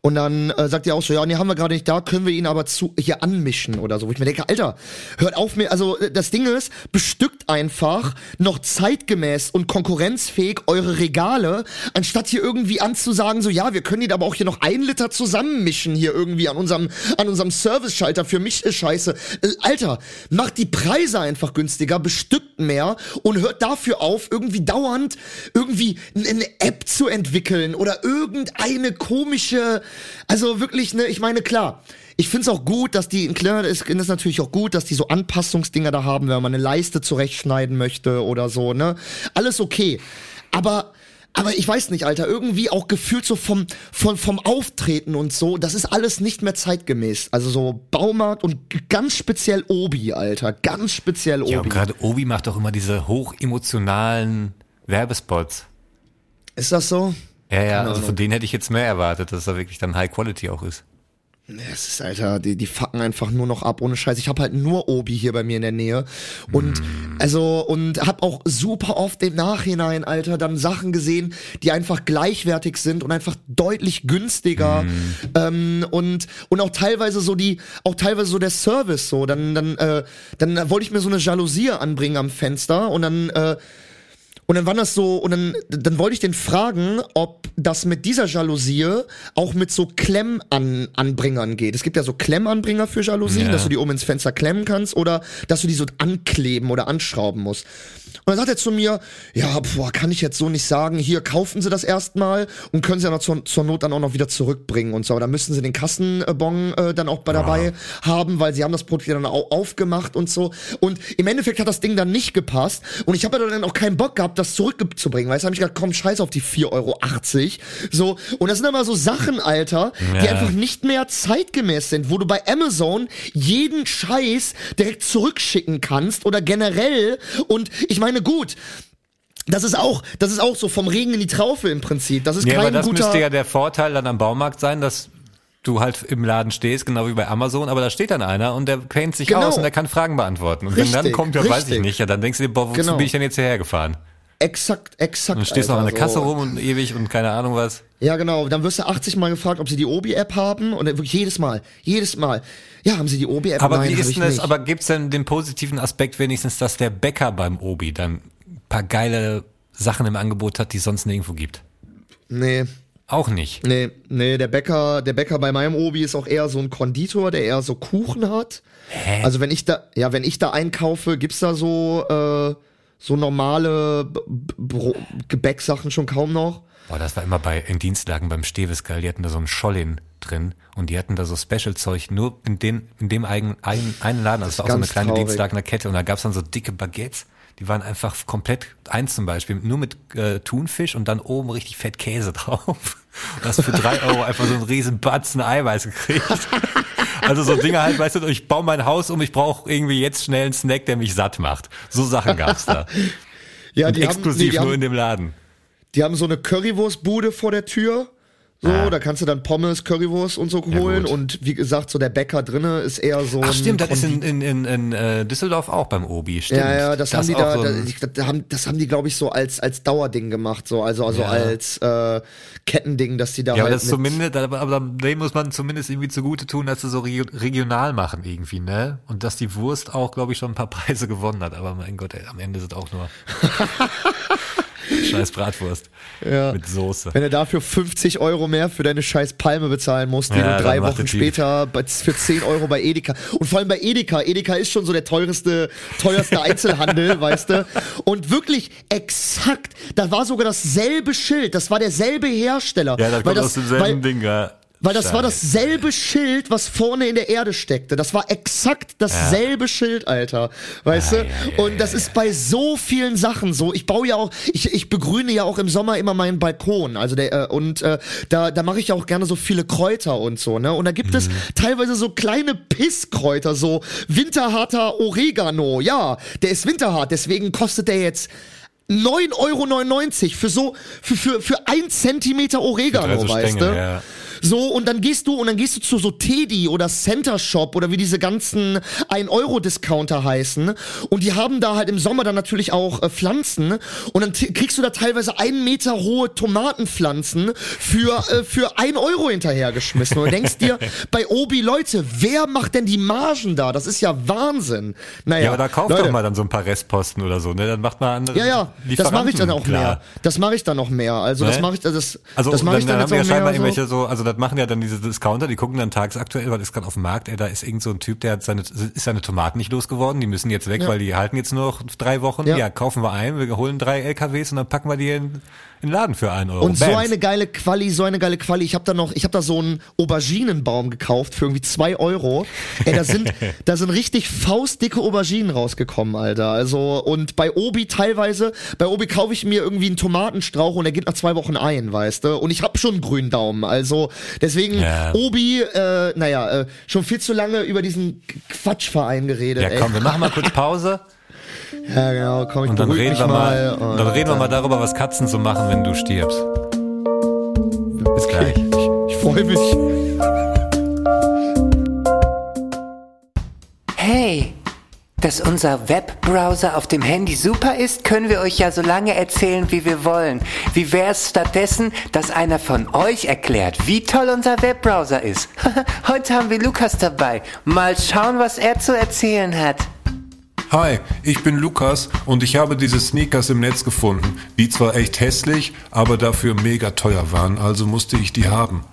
Und dann äh, sagt ihr auch so, ja, nee, haben wir gerade nicht da, können wir ihn aber zu hier anmischen oder so. Wo ich mir denke, Alter, hört auf mir, also äh, das Ding ist, bestückt einfach noch zeitgemäß und konkurrenzfähig eure Regale, anstatt hier irgendwie anzusagen, so, ja, wir können ihn aber auch hier noch ein Liter zusammenmischen hier irgendwie an unserem, an unserem Service-Schalter für mich ist scheiße. Äh, Alter, macht die Preise einfach günstiger, bestückt mehr und hört dafür auf, irgendwie dauernd irgendwie eine App zu entwickeln oder irgendeine komische, also wirklich, ne, ich meine, klar. Ich find's auch gut, dass die, klar, ist, ist natürlich auch gut, dass die so Anpassungsdinger da haben, wenn man eine Leiste zurechtschneiden möchte oder so, ne? Alles okay. Aber aber ich weiß nicht, Alter, irgendwie auch gefühlt so vom, vom, vom Auftreten und so, das ist alles nicht mehr zeitgemäß. Also so Baumarkt und ganz speziell Obi, Alter, ganz speziell Obi. Ja, und gerade Obi macht auch immer diese hochemotionalen Werbespots. ist das so? Ja, ja, Keine also Ahnung. von denen hätte ich jetzt mehr erwartet, dass er wirklich dann High Quality auch ist. Es ist, Alter, die, die fucken einfach nur noch ab, ohne Scheiß. Ich habe halt nur Obi hier bei mir in der Nähe. Und also, und hab auch super oft im Nachhinein, Alter, dann Sachen gesehen, die einfach gleichwertig sind und einfach deutlich günstiger. Ähm, und, und auch teilweise so die, auch teilweise so der Service so. Dann, dann, äh, dann wollte ich mir so eine Jalousie anbringen am Fenster und dann, äh, und dann war das so, und dann, dann wollte ich den fragen, ob das mit dieser Jalousie auch mit so Klemmanbringern geht. Es gibt ja so Klemmanbringer für Jalousien, Ja. dass du die oben ins Fenster klemmen kannst oder dass du die so ankleben oder anschrauben musst. Und dann sagt er zu mir, ja, boah, kann ich jetzt so nicht sagen, hier kaufen Sie das erstmal und können Sie ja noch zur, zur Not dann auch noch wieder zurückbringen und so. Aber da müssen Sie den Kassenbon äh, dann auch bei dabei haben, weil Sie haben das Produkt dann auch aufgemacht und so. Und im Endeffekt hat das Ding dann nicht gepasst und ich habe ja dann auch keinen Bock gehabt, das zurückzubringen. Weißt du, hab ich gedacht, komm, scheiß auf die 4,80 Euro. So, und das sind aber so Sachen, Alter, die Ja. einfach nicht mehr zeitgemäß sind, wo du bei Amazon jeden Scheiß direkt zurückschicken kannst oder generell. Und ich meine, gut. Das ist auch, das ist auch so vom Regen in die Traufe im Prinzip. Das ist Ja, aber kein das guter. müsste ja der Vorteil dann am Baumarkt sein, dass du halt im Laden stehst, genau wie bei Amazon, aber da steht dann einer und der kennt sich Genau. aus und der kann Fragen beantworten. Und wenn dann Richtig, kommt, ja, weiß ich richtig. nicht, ja, dann denkst du dir, boah, wozu Genau. bin ich denn jetzt hierher gefahren? Exakt, exakt. Und stehst noch an der Kasse rum und ewig und keine Ahnung was. Ja, genau. Dann wirst du 80 Mal gefragt, ob sie die Obi-App haben. Und wirklich jedes Mal, jedes Mal. Ja, haben sie die Obi-App? Aber Nein, wie ist denn das, nicht. aber gibt's denn den positiven Aspekt wenigstens, dass der Bäcker beim Obi dann ein paar geile Sachen im Angebot hat, die es sonst nirgendwo gibt? Nee. Auch nicht. Nee, nee, der Bäcker, der Bäcker bei meinem Obi ist auch eher so ein Konditor, der eher so Kuchen hat. Also wenn ich da, ja, wenn ich da einkaufe, gibt's da so, äh, so normale Bro Gebäcksachen schon kaum noch. Boah, das war immer bei in Dienstlagen beim Stevesgeil, die hatten da so einen Schollin drin und die hatten da so Special-Zeug nur in dem, in dem eigenen, einen, einen Laden, also es war auch so eine kleine traurig. Dienstlagener Kette und da gab's dann so dicke Baguettes, die waren einfach komplett, eins zum Beispiel, nur mit äh, Thunfisch und dann oben richtig fett Käse drauf. Und hast für drei Euro einfach so einen riesen Batzen Eiweiß gekriegt. Also so Dinge halt, weißt du, ich baue mein Haus um, ich brauche irgendwie jetzt schnell einen Snack, der mich satt macht. So Sachen gab's da. Ja, Und die haben, exklusiv nee, die, nur haben, in dem Laden. die haben so eine Currywurstbude vor der Tür. So, da kannst du dann Pommes, Currywurst und so Ja, holen. gut. und wie gesagt, so der Bäcker drinne ist eher so Ach stimmt, das ist in, in, in, in äh, Düsseldorf auch beim Obi, stimmt. Ja, ja, das, haben die da, so da, da haben, das haben die, glaube ich, so als, als Dauerding gemacht, so, also, also Ja. als äh, Kettending, dass die da ja, aber halt das ist zumindest, aber, aber dem muss man zumindest irgendwie zugute tun, dass sie so regio- regional machen irgendwie, ne? Und dass die Wurst auch, glaube ich, schon ein paar Preise gewonnen hat. Aber mein Gott, ey, am Ende sind auch nur scheiß Bratwurst Ja. mit Soße. Wenn du dafür 50 Euro mehr für deine scheiß Palme bezahlen musst, die Ja, du drei Wochen später für 10 Euro bei Edeka. Und vor allem bei Edeka. Edeka ist schon so der teureste, teuerste Einzelhandel, weißt du? Und wirklich exakt, da war sogar dasselbe Schild, das war derselbe Hersteller. Ja, das kommt aus demselben weil, Ding, ja. Weil das war Scheiße. dasselbe Schild, was vorne in der Erde steckte. Das war exakt dasselbe Schild, Alter. Weißt Ja, du? ja, ja, Und das ist bei so vielen Sachen so. Ich baue ja auch, ich, ich begrüne ja auch im Sommer immer meinen Balkon. Also der, äh, und äh, da, da mache ich ja auch gerne so viele Kräuter und so, ne? Und da gibt Mhm. es teilweise so kleine Pisskräuter, so winterharter Oregano. Ja, der ist winterhart, deswegen kostet der jetzt 9,99 Euro für so, für, für, für ein Zentimeter Oregano, drei so weißt du? ja. So, und dann gehst du, und dann gehst du zu so Teddy oder Center Shop oder wie diese ganzen 1-Euro-Discounter heißen. Und die haben da halt im Sommer dann natürlich auch äh, Pflanzen. Und dann kriegst du da teilweise einen Meter hohe Tomatenpflanzen für, äh, für 1 Euro hinterhergeschmissen. Und denkst dir, bei Obi, Leute, wer macht denn die Margen da? Das ist ja Wahnsinn. Naja, Ja, aber da kauft Leute, doch mal dann so ein paar Restposten oder so, ne? Dann macht man andere Ja, ja, das mache ich dann auch klar. mehr. Das mache ich dann noch mehr. Also das Ne? mache ich, das, Also das mache dann, ich dann, dann haben jetzt wir ja auch scheinbar mehr. So. irgendwelche so, also das das machen ja dann diese Discounter, die gucken dann tagsaktuell, weil ist gerade auf dem Markt, ey, da ist irgend so ein Typ, der hat seine, ist seine Tomaten nicht losgeworden, die müssen jetzt weg, Ja. weil die halten jetzt nur noch drei Wochen. Ja. Ja. kaufen wir ein, wir holen drei LKWs und dann packen wir die in, in den Laden für einen Euro. Und so Bams. eine geile Quali, so eine geile Quali. Ich habe da noch, ich habe da so einen Auberginenbaum gekauft für irgendwie zwei Euro. Ey, da sind, da sind richtig faustdicke Auberginen rausgekommen, Alter. Also und bei Obi teilweise, bei Obi kaufe ich mir irgendwie einen Tomatenstrauch und der geht nach zwei Wochen ein, weißt du. Und ich habe schon einen grünen Daumen. Also deswegen Ja. Obi, äh, naja, äh, schon viel zu lange über diesen Quatschverein geredet. Ja, ey. komm, wir machen mal kurz Pause Ja, genau. Komm, ich und dann reden wir mal, und dann reden wir mal darüber, was Katzen so machen, wenn du stirbst. Bis gleich. Ich freue mich. Hey, dass unser Webbrowser auf dem Handy super ist, können wir euch ja so lange erzählen, wie wir wollen. Wie wär's stattdessen, dass einer von euch erklärt, wie toll unser Webbrowser ist? Heute haben wir Lukas dabei. Mal schauen, was er zu erzählen hat. Hi, ich bin Lukas und ich habe diese Sneakers im Netz gefunden, die zwar echt hässlich, aber dafür mega teuer waren, also musste ich die haben.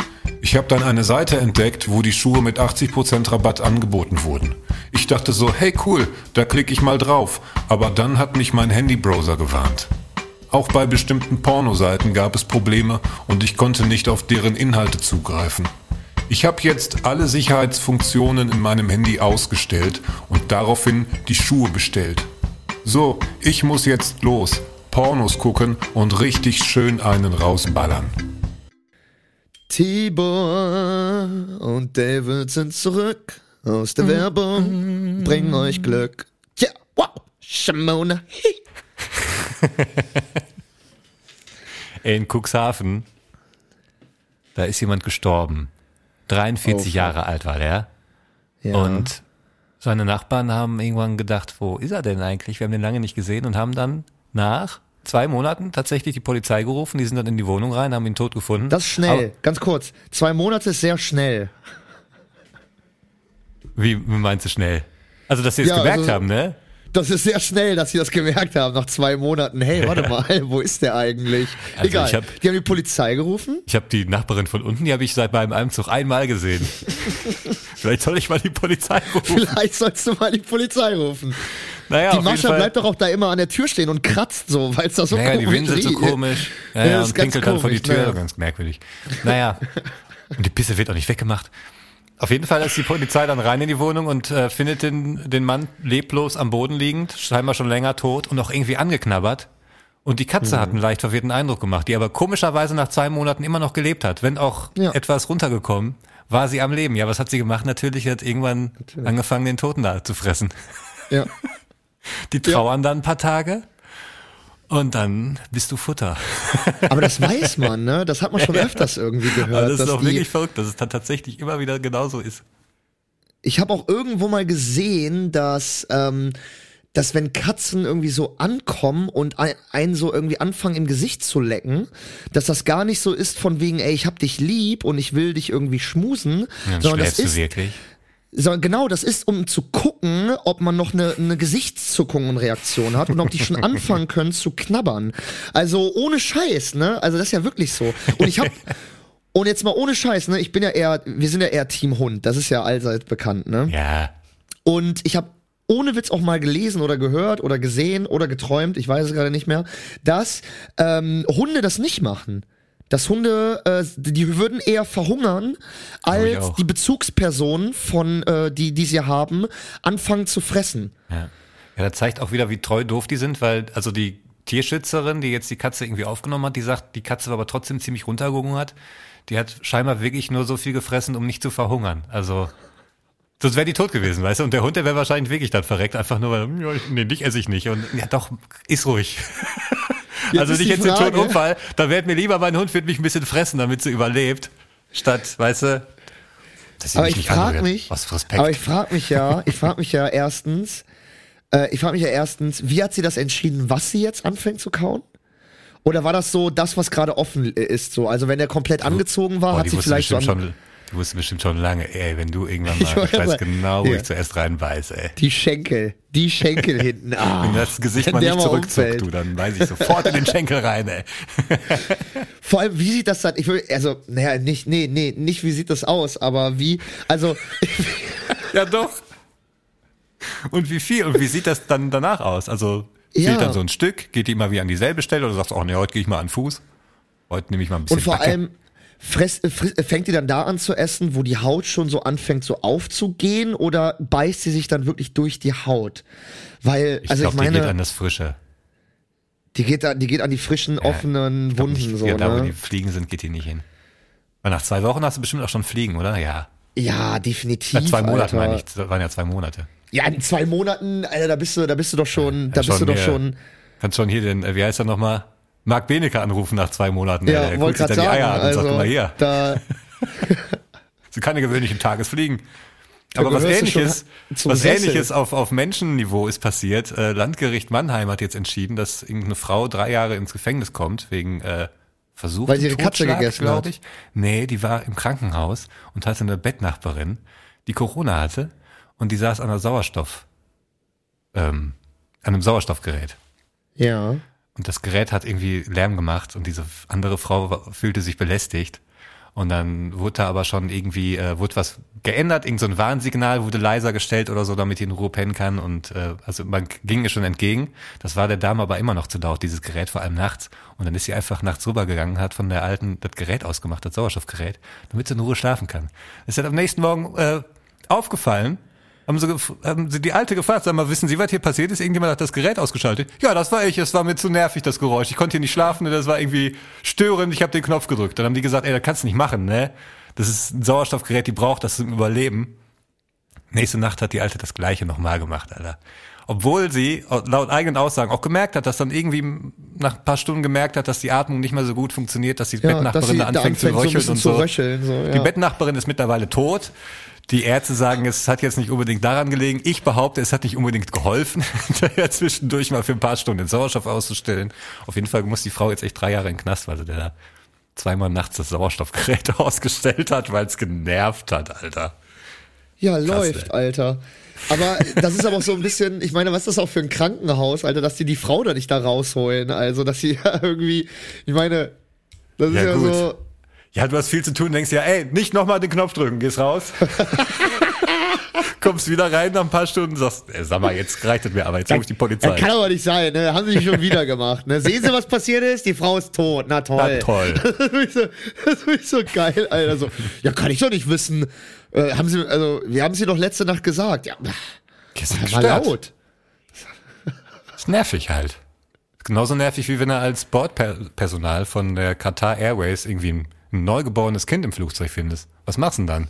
Ich habe dann eine Seite entdeckt, wo die Schuhe mit 80% Rabatt angeboten wurden. Ich dachte so, hey cool, da klicke ich mal drauf, aber dann hat mich mein Handybrowser gewarnt. Auch bei bestimmten Pornoseiten gab es Probleme und ich konnte nicht auf deren Inhalte zugreifen. Ich habe jetzt alle Sicherheitsfunktionen in meinem Handy ausgestellt und daraufhin die Schuhe bestellt. So, ich muss jetzt los, Pornos gucken und richtig schön einen rausballern. Tibor und David sind zurück aus der Werbung, bringen euch Glück. Ja, wow, Shamona. Ey, in Cuxhaven, da ist jemand gestorben. 43 Oh, Jahre alt war der. Ja. Und seine Nachbarn haben irgendwann gedacht, wo ist er denn eigentlich? Wir haben den lange nicht gesehen und haben dann nach zwei Monaten tatsächlich die Polizei gerufen. Die sind dann in die Wohnung rein, haben ihn tot gefunden. das ist schnell, ganz kurz. Zwei Monate ist sehr schnell. Aber, wie, wie meinst du schnell? Also, dass sie es Ja, gemerkt also- haben, ne? Das ist sehr schnell, dass sie das gemerkt haben nach zwei Monaten. Hey, warte mal, wo ist der eigentlich? Also Egal. ich hab- die haben die Polizei gerufen. Ich habe die Nachbarin von unten, die habe ich seit meinem Einzug einmal gesehen. Vielleicht soll ich mal die Polizei rufen. Vielleicht sollst du mal die Polizei rufen. Naja, die Mascha bleibt doch auch da immer an der Tür stehen und kratzt so, weil es da so Naja, die komisch winselt so riecht. komisch. Ja, Ja, ja, das ist und pinkelt dann vor die Tür. naja. Ganz merkwürdig. Naja. Und die Pisse wird auch nicht weggemacht. Auf jeden Fall ist die Polizei dann rein in die Wohnung und äh, findet den, den Mann leblos am Boden liegend, scheinbar schon länger tot und auch irgendwie angeknabbert. Und die Katze Mhm. hat einen leicht verwirrten Eindruck gemacht, die aber komischerweise nach zwei Monaten immer noch gelebt hat. Wenn auch Ja. etwas runtergekommen, war sie am Leben. Ja, was hat sie gemacht? Natürlich hat irgendwann angefangen, den Toten da zu fressen. Ja. Die trauern dann ein paar Tage und dann bist du Futter. Aber das weiß man, ne? Das hat man schon öfters irgendwie gehört. Also das ist doch wirklich verrückt, dass es dann tatsächlich immer wieder genauso ist. ich habe auch irgendwo mal gesehen, dass, ähm, dass wenn Katzen irgendwie so ankommen und ein, einen so irgendwie anfangen im Gesicht zu lecken, dass das gar nicht so ist von wegen, ey, ich hab dich lieb und ich will dich irgendwie schmusen, Dann sondern das ist, wirklich. Sondern genau, das ist, um zu gucken, ob man noch eine, eine Gesichtszuckung und Reaktion hat und ob die schon anfangen können zu knabbern. Also ohne Scheiß, ne? Also das ist ja wirklich so. Und ich hab und jetzt mal ohne Scheiß, ne? Ich bin ja eher, wir sind ja eher Team Hund. Das ist ja allseits bekannt, ne? Ja. Und ich habe ohne Witz auch mal gelesen oder gehört oder gesehen oder geträumt, ich weiß es gerade nicht mehr, dass ähm, Hunde das nicht machen. Dass Hunde, äh, die würden eher verhungern, als die Bezugspersonen von, äh, die, die sie haben, anfangen zu fressen. Ja. ja, das zeigt auch wieder, wie treu doof die sind, weil also die Tierschützerin, die jetzt die Katze irgendwie aufgenommen hat, die sagt, die Katze war aber trotzdem ziemlich runtergehungert. Die hat scheinbar wirklich nur so viel gefressen, um nicht zu verhungern. Also sonst wäre die tot gewesen, weißt du? Und der Hund, der wäre wahrscheinlich wirklich dann verreckt, einfach nur weil, ja, ich- nee, dich esse ich nicht. Und ja, doch, ist ruhig. also nicht jetzt den toten Unfall, da wäre mir lieber, mein Hund wird mich ein bisschen fressen, damit sie überlebt, statt, weißt du, dass sie Aber mich ich nicht frage mich, Was für Respekt. aber ich frage mich ja, ich frage mich ja erstens, äh, ich frage mich ja erstens, wie hat sie das entschieden, was sie jetzt anfängt zu kauen? Oder war das so das, was gerade offen ist? So, also wenn er komplett angezogen war, Boah, hat sie vielleicht so an, Du wusstest bestimmt schon lange, ey, wenn du irgendwann Ich mal, wollte ich weiß sagen, genau, wo ja. ich zuerst reinbeiß, ey. Die Schenkel, die Schenkel hinten. Ah, Wenn das Gesicht wenn mal nicht zurückzuckt, umfällt. du, dann weiß ich sofort in den Schenkel rein, ey. Vor allem, wie sieht das dann? Ich will, also, naja, nicht, nee, nee, nicht wie sieht das aus, aber wie, also, Ja, doch. Und wie viel? Und wie sieht das dann danach aus? Also, Ja. fehlt dann so ein Stück? Geht die immer wieder an dieselbe Stelle oder sagst du, oh nee, heute gehe ich mal an Fuß? Heute nehme ich mal ein bisschen und vor Backe. allem, fress, äh, friss, äh, fängt die dann da an zu essen, wo die Haut schon so anfängt so aufzugehen oder beißt sie sich dann wirklich durch die Haut? Weil, ich also glaube, ich die geht meine, an das Frische. die geht, an, die geht an die frischen, offenen Ich glaub Wunden nicht, so, ja, da, wo die ne? Fliegen sind, geht die nicht hin. Weil nach zwei Wochen hast du bestimmt auch schon Fliegen, oder? Ja. Ja, definitiv. Nach zwei Monaten Alter. meine ich. Das waren ja zwei Monate. Ja, in zwei Monaten, Alter, da bist du, da bist du doch schon, da Ja, bist du doch hier- schon. Kannst schon hier den, äh, wie heißt er nochmal? Marc Benecke anrufen nach zwei Monaten. Ja, der guckt sich dann die. Eier an und Also, sagt, guck mal hier. da, sind keine gewöhnlichen Tagesfliegen. Aber was ähnliches, was Sessel. ähnliches auf, auf Menschenniveau ist passiert. Äh, Landgericht Mannheim hat jetzt entschieden, dass irgendeine Frau drei Jahre ins Gefängnis kommt wegen äh, Versuch Weil sie ihre Katze gegessen glaube hat. ich. Nee, die war im Krankenhaus und hatte eine Bettnachbarin, die Corona hatte und die saß an einer Sauerstoff, ähm, an einem Sauerstoffgerät. ja. Und das Gerät hat irgendwie Lärm gemacht und diese andere Frau fühlte sich belästigt. Und dann wurde da aber schon irgendwie, äh, wurde was geändert, irgend so ein Warnsignal wurde leiser gestellt oder so, damit die in Ruhe pennen kann. Und äh, also man ging ihr schon entgegen. Das war der Dame aber immer noch zu laut, dieses Gerät, vor allem nachts. Und dann ist sie einfach nachts rübergegangen, hat von der alten das Gerät ausgemacht, das Sauerstoffgerät, damit sie in Ruhe schlafen kann. Es hat am nächsten Morgen äh, aufgefallen, haben sie, haben sie die Alte gefragt, sag mal, wissen Sie, was hier passiert ist? Irgendjemand hat das Gerät ausgeschaltet. Ja, das war ich, es war mir zu nervig, das Geräusch. Ich konnte hier nicht schlafen, das war irgendwie störend, ich habe den Knopf gedrückt. Dann haben die gesagt, ey, das kannst du nicht machen, ne? Das ist ein Sauerstoffgerät, die braucht das zum Überleben. Nächste Nacht hat die Alte das Gleiche nochmal gemacht, Alter. Obwohl sie laut eigenen Aussagen auch gemerkt hat, dass dann irgendwie nach ein paar Stunden gemerkt hat, dass die Atmung nicht mehr so gut funktioniert, dass die Ja, Bettnachbarin dass da da anfängt zu anfängt, so ein röcheln bisschen und zu so. röcheln, so, Die ja. Bettnachbarin ist mittlerweile tot. Die Ärzte sagen, es hat jetzt nicht unbedingt daran gelegen. Ich behaupte, es hat nicht unbedingt geholfen, hinterher zwischendurch mal für ein paar Stunden den Sauerstoff auszustellen. Auf jeden Fall muss die Frau jetzt echt drei Jahre in den Knast, weil sie der da zweimal nachts das Sauerstoffgerät ausgestellt hat, weil es genervt hat, Alter. Ja, ey. läuft, Alter. Aber das ist aber auch so ein bisschen, ich meine, was ist das auch für ein Krankenhaus, Alter, dass die die Frau da nicht da rausholen? Also, dass sie ja irgendwie, ich meine, das ist Ja, ja, gut. so. Ja, du hast viel zu tun, denkst ja, ey, nicht nochmal den Knopf drücken, gehst raus. Kommst wieder rein nach ein paar Stunden, sagst, ey, sag mal, jetzt reicht es mir, aber jetzt ruf ich die Polizei. Das kann aber nicht sein, ne? Haben sie schon wieder gemacht, ne? Sehen Sie, was passiert ist? Die Frau ist tot. Na toll. Na toll. Das ich, so, das ich so geil, Alter. So, ja, kann ich doch nicht wissen. Äh, haben Sie, also, wir haben Sie doch letzte Nacht gesagt. Ja, sind war laut. ist nervig halt. Ist genauso nervig, wie wenn er als Bordpersonal von der Qatar Airways irgendwie ein, ein neugeborenes Kind im Flugzeug findest. Was machst du denn dann?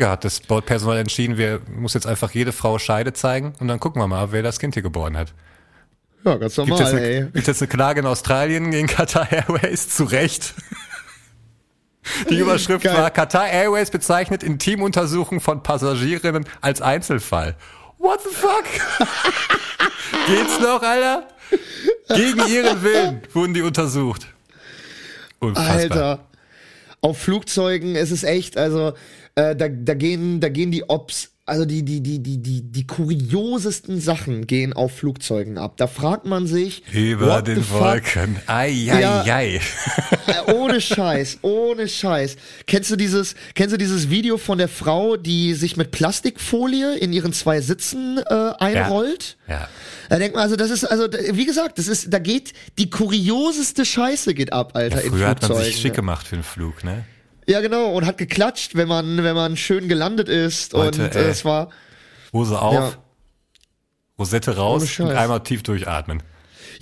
Ja, hat das Bordpersonal entschieden, wir muss jetzt einfach jede Frau Scheide zeigen und dann gucken wir mal, wer das Kind hier geboren hat. Ja, ganz Gibt normal, jetzt, eine, ey. gibt jetzt eine Klage in Australien gegen Qatar Airways? Zu Recht. Die Überschrift Geil. war, Qatar Airways bezeichnet Intimuntersuchung von Passagierinnen als Einzelfall. What the fuck? Geht's noch, Alter? Gegen ihren Willen wurden die untersucht. Unfassbar. Alter. Auf Flugzeugen ist es echt, also äh, da, da gehen, da gehen die Ops, also die, die, die, die, die, die kuriosesten Sachen gehen auf Flugzeugen ab. Da fragt man sich, Über den? Wolken. Ei, ei, Ja. ei. Äh, ohne Scheiß, ohne Scheiß. Kennst du dieses, kennst du dieses Video von der Frau, die sich mit Plastikfolie in ihren zwei Sitzen äh, einrollt? Ja. Da denkt man, also das ist, also wie gesagt, das ist, da geht die kurioseste Scheiße geht ab, Alter, in Früher hat man Flugzeugen. sich schick gemacht für den Flug, ne? Ja, genau, und hat geklatscht, wenn man, wenn man schön gelandet ist. Leute, und äh, es war. Hose auf, Ja. Rosette raus und einmal tief durchatmen.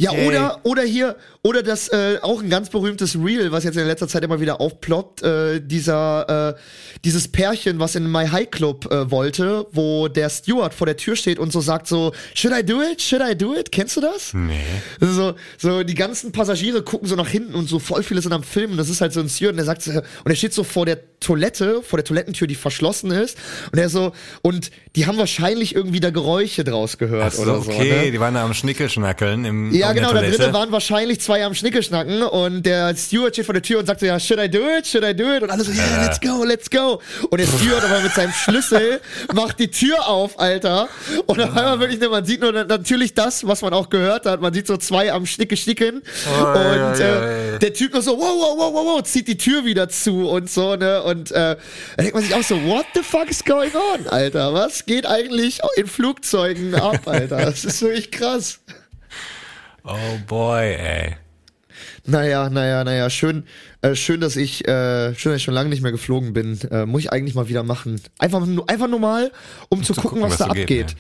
Ja, Ey. oder, oder hier, oder das, äh, auch ein ganz berühmtes Reel, was jetzt in letzter Zeit immer wieder aufploppt, äh, dieser, äh, dieses Pärchen, was in My High Club äh, wollte, wo der Steward vor der Tür steht und so sagt so, should I do it? Should I do it? Kennst du das? Nee. So, so die ganzen Passagiere gucken so nach hinten und so voll viele sind am Filmen. Das ist halt so ein Steward und der sagt und er steht so vor der Toilette, vor der Toilettentür, die verschlossen ist. Und er so, und die haben wahrscheinlich irgendwie da Geräusche draus gehört so, oder so. okay, Ne? die waren da am Schnickelschnackeln im Ja, Ja, der genau, da Toilette. drinnen waren wahrscheinlich zwei am Schnickelschnacken und der Steward steht vor der Tür und sagt so, ja, should I do it, should I do it? Und alle so, yeah, let's go, let's go. Und der Steward aber mit seinem Schlüssel macht die Tür auf, Alter. Und auf einmal wirklich, ne, man sieht nur natürlich das, was man auch gehört hat. Man sieht so zwei am Schnicke schnicken und äh, der Typ nur so, wow, wow, wow, wow, wow, zieht die Tür wieder zu und so, ne? Und äh, da denkt man sich auch so, what the fuck is going on, Alter? Was geht eigentlich in Flugzeugen ab, Alter? Das ist wirklich krass. Oh boy, ey. Naja, naja, naja, schön, äh, schön, dass ich, äh, schön, dass ich schon lange nicht mehr geflogen bin. Äh, muss ich eigentlich mal wieder machen. Einfach nur, einfach nur mal, um, zu, gucken, was, da so geht, abgeht.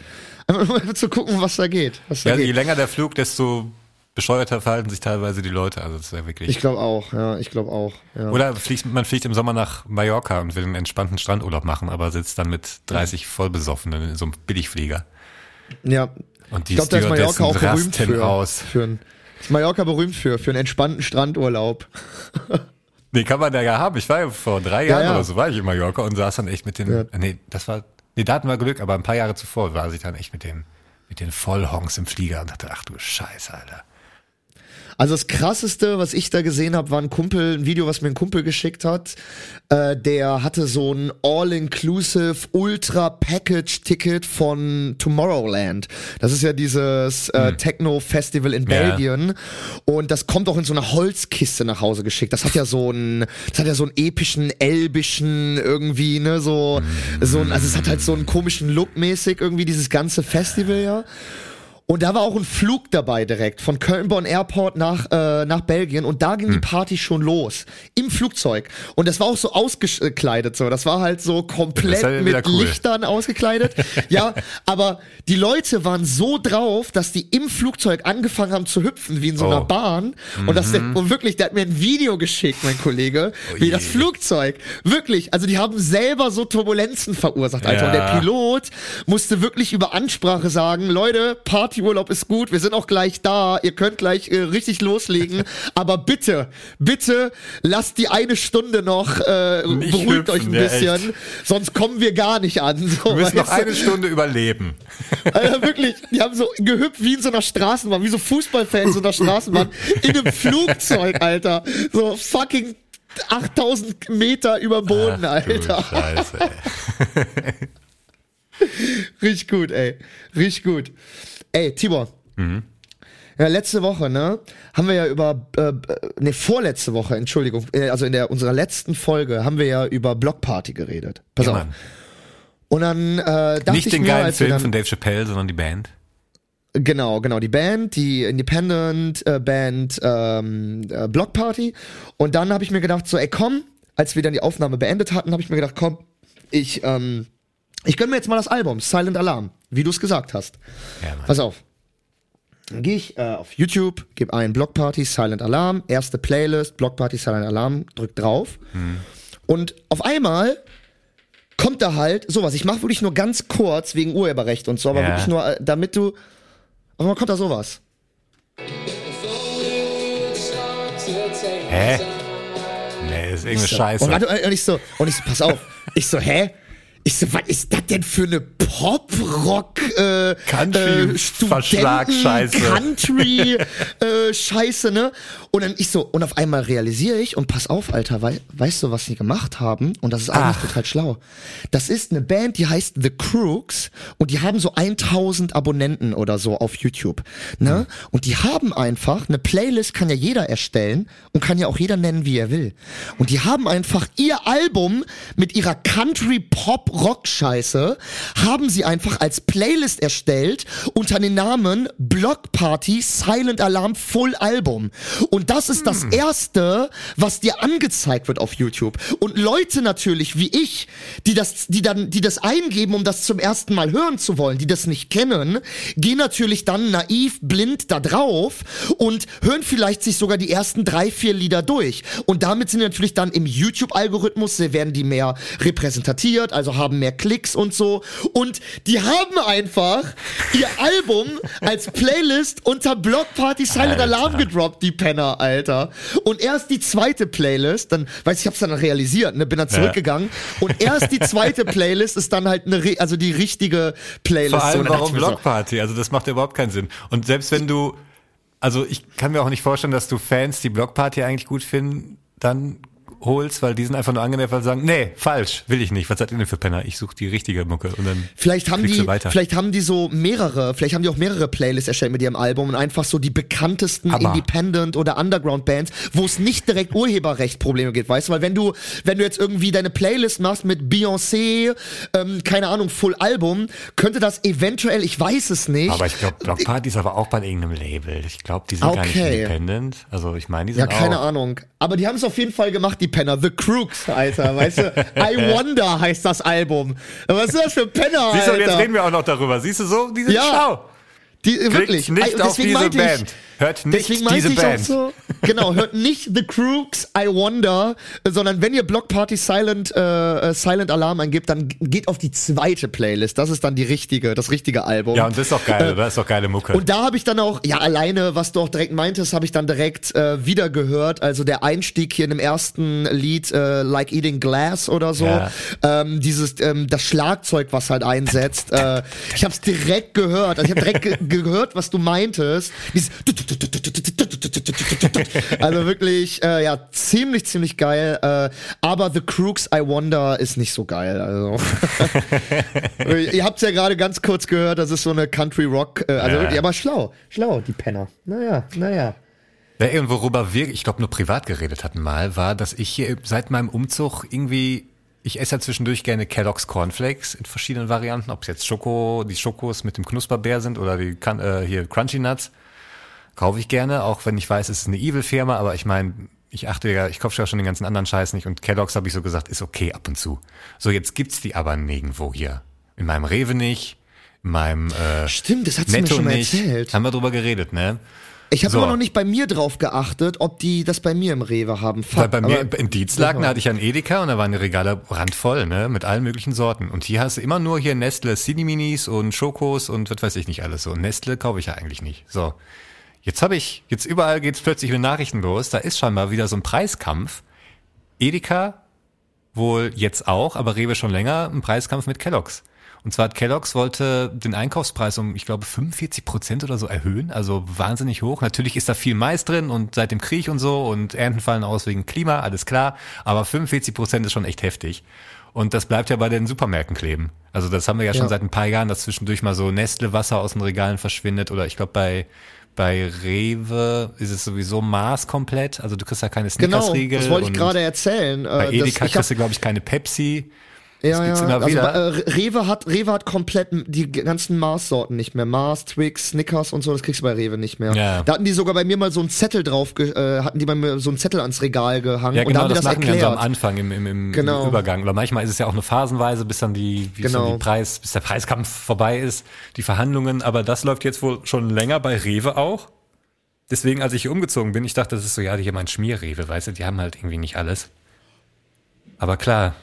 Einfach nur mal zu gucken, was da geht. Was da Ja, je geht. länger der Flug, desto bescheuerter verhalten sich teilweise die Leute. Also das ist ja wirklich. Ich glaube auch, ja, ich glaube auch. Ja. Oder fliegt, man fliegt im Sommer nach Mallorca und will einen entspannten Strandurlaub machen, aber sitzt dann mit 30 Vollbesoffenen in so einem Billigflieger. ja. Und die Ich glaube, da ist Mallorca auch berühmt für. aus. für ein, ist Mallorca berühmt für, für einen entspannten Strandurlaub. Nee, kann man da ja haben. Ich war ja vor drei Jahren ja. oder so, war ich in Mallorca und saß dann echt mit den, Ja. nee, das war, nee, da hatten wir Glück, aber ein paar Jahre zuvor war ich dann echt mit den, mit den Vollhongs im Flieger und dachte, ach du Scheiße, Alter. Also das krasseste, was ich da gesehen habe, war ein Kumpel, ein Video, was mir ein Kumpel geschickt hat. Äh, der hatte so ein All-Inclusive Ultra-Package-Ticket von Tomorrowland. Das ist ja dieses äh, Techno-Festival in Hm. Ja. Belgien. Und das kommt auch in so einer Holzkiste nach Hause geschickt. Das hat ja so einen, das hat ja so einen epischen, elbischen irgendwie, ne, so, so ein, also es hat halt so einen komischen Look mäßig irgendwie, dieses ganze Festival ja. Und da war auch ein Flug dabei direkt von Köln-Bonn Airport nach, äh, nach Belgien und da ging Hm. die Party schon los. Im Flugzeug. Und das war auch so ausgekleidet so. Das war halt so komplett ja wieder mit cool. Lichtern ausgekleidet. ja, aber die Leute waren so drauf, dass die im Flugzeug angefangen haben zu hüpfen, wie in so einer Oh. Bahn. Und das und wirklich, der hat mir ein Video geschickt, mein Kollege, wie je. das Flugzeug. Wirklich, also die haben selber so Turbulenzen verursacht, Alter. Und der Ja. Pilot musste wirklich über Ansprache sagen, Leute, Partyurlaub ist gut, wir sind auch gleich da, ihr könnt gleich äh, richtig loslegen, aber bitte, bitte lasst die eine Stunde noch, äh, Nicht beruhigt euch ein hüpfen, ja, bisschen, echt. sonst kommen wir gar nicht an. So, Wir müssen noch eine Stunde überleben. Alter, wirklich, die haben so gehüpft wie in so einer Straßenbahn, wie so Fußballfans in einer Straßenbahn, in einem Flugzeug, Alter. So fucking 8000 Meter über Boden, Ach, Alter. Scheiße, ey. Richtig gut, ey. Richtig gut. Ey, Tibor. Ja, letzte Woche, ne, haben wir ja über, äh, ne, vorletzte Woche, Entschuldigung, äh, also in der unserer letzten Folge haben wir ja über Blockparty geredet. Pass Ja, auf. Mann. Und dann äh, dachte Nicht ich den mir, geilen Film dann, von Dave Chappelle, sondern die Band. Genau, genau, die Band, die Independent äh, Band ähm, äh, Block Party. Und dann habe ich mir gedacht, so, ey, komm, als wir dann die Aufnahme beendet hatten, habe ich mir gedacht, komm, ich, ähm, ich gönn mir jetzt mal das Album, Silent Alarm, wie du es gesagt hast. Ja, Mann. Pass auf. Dann gehe ich äh, auf YouTube, gebe ein Block Party Silent Alarm, erste Playlist, Block Party Silent Alarm, drück drauf. Und auf einmal kommt da halt sowas. Ich mache wirklich nur ganz kurz wegen Urheberrecht und so, aber Ja. wirklich nur, äh, damit du. Auf einmal kommt da sowas. Hä? Nee, ist irgendeine Scheiße. Und, und ich so, und ich so, pass auf. Ich so, hä? Ich so, was ist das denn für eine Pop-Rock äh, Country- äh. Country äh, Scheiße, ne? Und dann ich so, und auf einmal realisiere ich, und pass auf, Alter, wei weißt du, was die gemacht haben? Und das ist eigentlich Ach. total schlau. Das ist eine Band, die heißt The Crooks und die haben so 1000 Abonnenten oder so auf YouTube, ne? Und die haben einfach, eine Playlist kann ja jeder erstellen und kann ja auch jeder nennen, wie er will. Und die haben einfach ihr Album mit ihrer Country Pop Rock Scheiße haben sie einfach als Playlist erstellt unter dem Namen Block Party Silent Alarm Full Album. Und das ist das erste, was dir angezeigt wird auf YouTube. Und Leute natürlich wie ich, die das, die dann, die das eingeben, um das zum ersten Mal hören zu wollen, die das nicht kennen, gehen natürlich dann naiv, blind da drauf und hören vielleicht sich sogar die ersten drei, vier Lieder durch. Und damit sind natürlich dann im YouTube-Algorithmus, werden die mehr repräsentiert, also haben mehr Klicks und so. Und die haben einfach ihr Album als Playlist unter Block Party Silent. Alarm gedroppt, die Penner, Alter. Und erst die zweite Playlist, dann, weiß ich, ich hab's dann realisiert, ne, bin dann zurückgegangen. Und erst die zweite Playlist ist dann halt eine, also die richtige Playlist. Vor So, allem, dachte warum mir so, Blockparty? Also das macht ja überhaupt keinen Sinn. Und selbst wenn du Also ich kann mir auch nicht vorstellen, dass du Fans, die Blockparty eigentlich gut finden, dann holst, weil die sind einfach nur angenervt, weil sie sagen, nee, falsch, will ich nicht. Was seid ihr denn für Penner? Ich suche die richtige Mucke und dann Vielleicht haben die, du weiter. vielleicht haben die so mehrere, vielleicht haben die auch mehrere Playlists erstellt mit ihrem Album und einfach so die bekanntesten Aber- Independent oder Underground Bands, wo es nicht direkt Urheberrecht-Probleme gibt, weißt du? Weil wenn du, wenn du jetzt irgendwie deine Playlist machst mit Beyoncé, ähm, keine Ahnung, Full Album, könnte das eventuell, ich weiß es nicht. Aber ich glaube, Blockparty ist aber auch bei irgendeinem Label. Ich glaube, die sind gar nicht Okay. independent. Also ich meine, die ja, sind keine auch. Ahnung. Aber die haben es auf jeden Fall gemacht, die Penner. The Crooks, Alter, weißt du? I Wonder heißt das Album. Was ist das für Penner, Siehst du, Alter? jetzt reden wir auch noch darüber. Siehst du so? Die sind Ja. schlau. Die, Klickt wirklich. nicht Ey, auf deswegen diese Band. Ich, Hört nicht deswegen diese ich Band. Auch so, genau, hört nicht The Crooks, I Wonder, sondern wenn ihr Block Party Silent, äh, äh, Silent Alarm eingibt, dann geht auf die zweite Playlist. Das ist dann die richtige, das richtige Album. Ja, und das ist doch geil, oder? Das ist doch geile Mucke. Und da habe ich dann auch, ja, alleine, was du auch direkt meintest, habe ich dann direkt äh, wieder gehört. Also der Einstieg hier in dem ersten Lied, äh, Like Eating Glass oder so. Ja. Ähm, dieses, ähm, das Schlagzeug, was halt einsetzt. äh, ich habe es direkt gehört. Also ich habe direkt ge gehört, was du meintest. Dieses also wirklich, äh, ja, ziemlich, ziemlich geil. Äh, aber The Crooks I Wonder ist nicht so geil. Also. Ihr habt's ja gerade ganz kurz gehört, das ist so eine Country Rock, äh, also Ja. wirklich, aber schlau, schlau, die Penner. Naja, naja. Ja, und worüber wir, ich glaube, nur privat geredet hatten mal, war, dass ich hier seit meinem Umzug irgendwie, ich esse ja zwischendurch gerne Kellogg's Cornflakes in verschiedenen Varianten, ob es jetzt Schoko, die Schokos mit dem Knusperbär sind oder die äh, hier Crunchy Nuts. Kaufe ich gerne, auch wenn ich weiß, es ist eine Evil-Firma, aber ich meine, ich achte ja, ich kaufe ja schon den ganzen anderen Scheiß nicht und Kellogg's habe ich so gesagt, ist okay ab und zu. So, jetzt gibt's die aber nirgendwo hier. In meinem Rewe nicht, in meinem äh, Stimmt, das hat sie mir schon mal nicht. erzählt. Haben wir drüber geredet, ne? Ich habe So. immer noch nicht bei mir drauf geachtet, ob die das bei mir im Rewe haben. Fuck, Weil bei mir in Dienstlagen, da hatte ich einen Edeka und da waren die Regale randvoll, ne, mit allen möglichen Sorten. Und hier hast du immer nur hier Nestle Cine Minis und Schokos und was weiß ich nicht alles so. Nestle kaufe ich ja eigentlich nicht. So. Jetzt habe ich, jetzt überall geht's plötzlich mit Nachrichten los. Da ist scheinbar wieder so ein Preiskampf. Edeka wohl jetzt auch, aber Rewe schon länger, ein Preiskampf mit Kellogg's. Und zwar hat Kellogg's wollte den Einkaufspreis um, ich glaube, 45 Prozent oder so erhöhen, also wahnsinnig hoch. Natürlich ist da viel Mais drin und seit dem Krieg und so und Ernten fallen aus wegen Klima, alles klar. Aber 45 Prozent ist schon echt heftig. Und das bleibt ja bei den Supermärkten kleben. Also das haben wir ja schon Ja. seit ein paar Jahren, dass zwischendurch mal so Nestle-Wasser aus den Regalen verschwindet oder ich glaube bei bei Rewe ist es sowieso Maß komplett, also du kriegst ja keine Genau, Snickers-Riegel. das wollte ich gerade erzählen. Bei äh, Edeka das, kriegst du, glaube ich, keine Pepsi. Ja, das ja, immer also äh, Rewe hat Rewe hat komplett die ganzen Mars-Sorten nicht mehr. Mars, Twix, Snickers und so, das kriegst du bei Rewe nicht mehr. Ja. Da hatten die sogar bei mir mal so einen Zettel drauf, äh, hatten die bei mir so einen Zettel ans Regal gehangen Ja, und da genau, haben die das, das machen wir so am erklärt. Anfang im, im, im Genau. Übergang. Oder manchmal ist es ja auch nur phasenweise, bis dann die, wie Genau. so die Preis, bis der Preiskampf vorbei ist, die Verhandlungen. Aber das läuft jetzt wohl schon länger bei Rewe auch. Deswegen, als ich hier umgezogen bin, ich dachte, das ist so, ja, hier mein Schmierrewe, weißt du, die haben halt irgendwie nicht alles. Aber klar,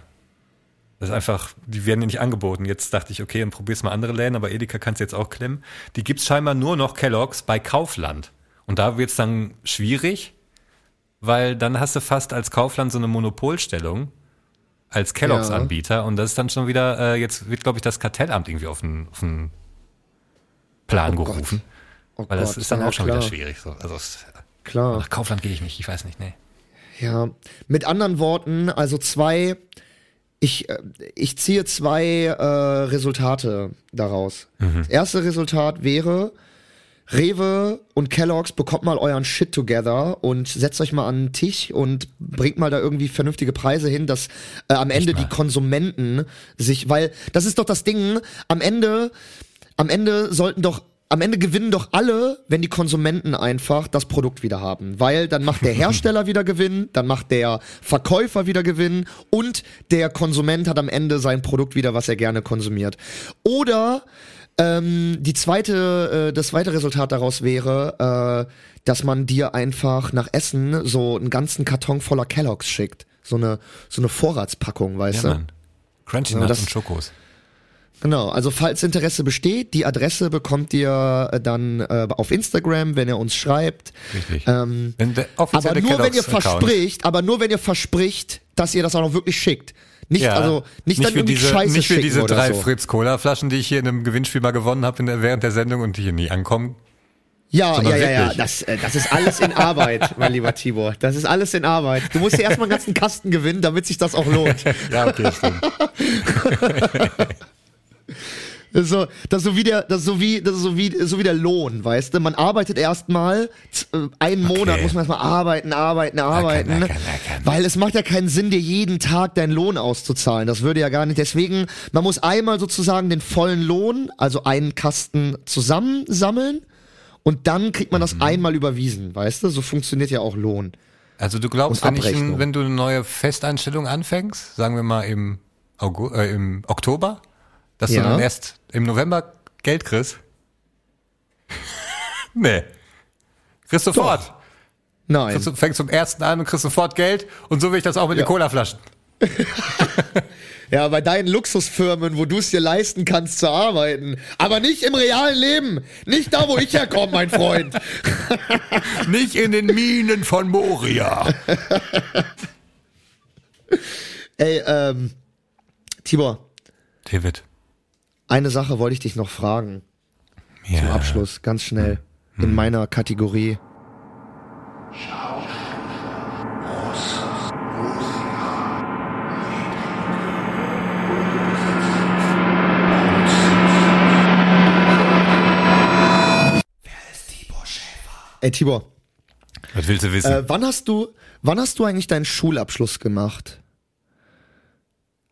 das ist einfach, die werden dir nicht angeboten. Jetzt dachte ich, okay, dann probier's mal andere Läden, aber Edeka kannst du jetzt auch klemmen. Die gibt's scheinbar nur noch Kellogg's bei Kaufland. Und da wird's dann schwierig, weil dann hast du fast als Kaufland so eine Monopolstellung als Kellogg's-Anbieter und das ist dann schon wieder, äh, jetzt wird, glaube ich, das Kartellamt irgendwie auf den, auf den Plan Oh gerufen. Oh Weil das Gott, ist dann ja, auch schon klar. wieder schwierig. So. Also Klar. nach Kaufland gehe ich nicht, ich weiß nicht, nee. Ja, mit anderen Worten, also zwei, ich, äh, ich ziehe zwei äh, Resultate daraus. Das erste Resultat wäre, Rewe und Kellogg's bekommt mal euren Shit together und setzt euch mal an den Tisch und bringt mal da irgendwie vernünftige Preise hin, dass äh, am Ende die Konsumenten sich, weil das ist doch das Ding, am Ende, am Ende sollten doch am Ende gewinnen doch alle, wenn die Konsumenten einfach das Produkt wieder haben. Weil dann macht der Hersteller wieder Gewinn, dann macht der Verkäufer wieder Gewinn und der Konsument hat am Ende sein Produkt wieder, was er gerne konsumiert. Oder ähm, die zweite, äh, das zweite Resultat daraus wäre, äh, dass man dir einfach nach Essen so einen ganzen Karton voller Kelloggs schickt. So eine, so eine Vorratspackung, weißt Ja, du? Mann. Crunchy Ja, Nuts das- und Schokos. Genau, also falls Interesse besteht, die Adresse bekommt ihr äh, dann äh, auf Instagram, wenn ihr uns schreibt. Richtig. Ähm, aber nur wenn ihr verspricht, aber nur wenn ihr verspricht, dass ihr das auch noch wirklich schickt. Nicht, Ja, also, nicht, dann wie irgendwie diese, Scheiße nicht schicken diese drei so. Fritz Cola Flaschen, die ich hier in einem Gewinnspiel mal gewonnen habe während der Sendung und die hier nie ankommen. Ja, ja, ja, ja. Das, äh, das ist alles in Arbeit, mein lieber Tibor. Das ist alles in Arbeit. Du musst dir erstmal einen ganzen Kasten gewinnen, damit sich das auch lohnt. Ja, okay, stimmt. Das ist so, das ist so wie der, das ist so wie, das ist so wie, so wie der Lohn, weißt du? Man arbeitet erstmal äh, einen Monat muss man erstmal arbeiten, arbeiten, arbeiten, ackern, ackern. weil es macht ja keinen Sinn, dir jeden Tag deinen Lohn auszuzahlen. Das würde ja gar nicht. Deswegen, man muss einmal sozusagen den vollen Lohn, also einen Kasten zusammensammeln und dann kriegt man das Mhm. einmal überwiesen, weißt du? So funktioniert ja auch Lohn. Also du glaubst, wenn, ich, wenn du eine neue Festeinstellung anfängst, sagen wir mal im, August, äh, im Oktober, dass Ja. du dann erst im November Geld kriegst? nee. Kriegst sofort. Nein. Kriegst, du- fängst zum ersten an und kriegst sofort Geld und so will ich das auch mit den Colaflaschen. Ja, bei deinen Luxusfirmen, wo du es dir leisten kannst zu arbeiten. Aber nicht im realen Leben. Nicht da, wo ich herkomme, mein Freund. Nicht in den Minen von Moria. Ey, ähm, Tibor, David. Eine Sache wollte ich dich noch fragen. Ja. Zum Abschluss, ganz schnell. In meiner Kategorie. Ey, Tibor, Was willst du wissen? Äh, wann hast du, wann hast du eigentlich deinen Schulabschluss gemacht?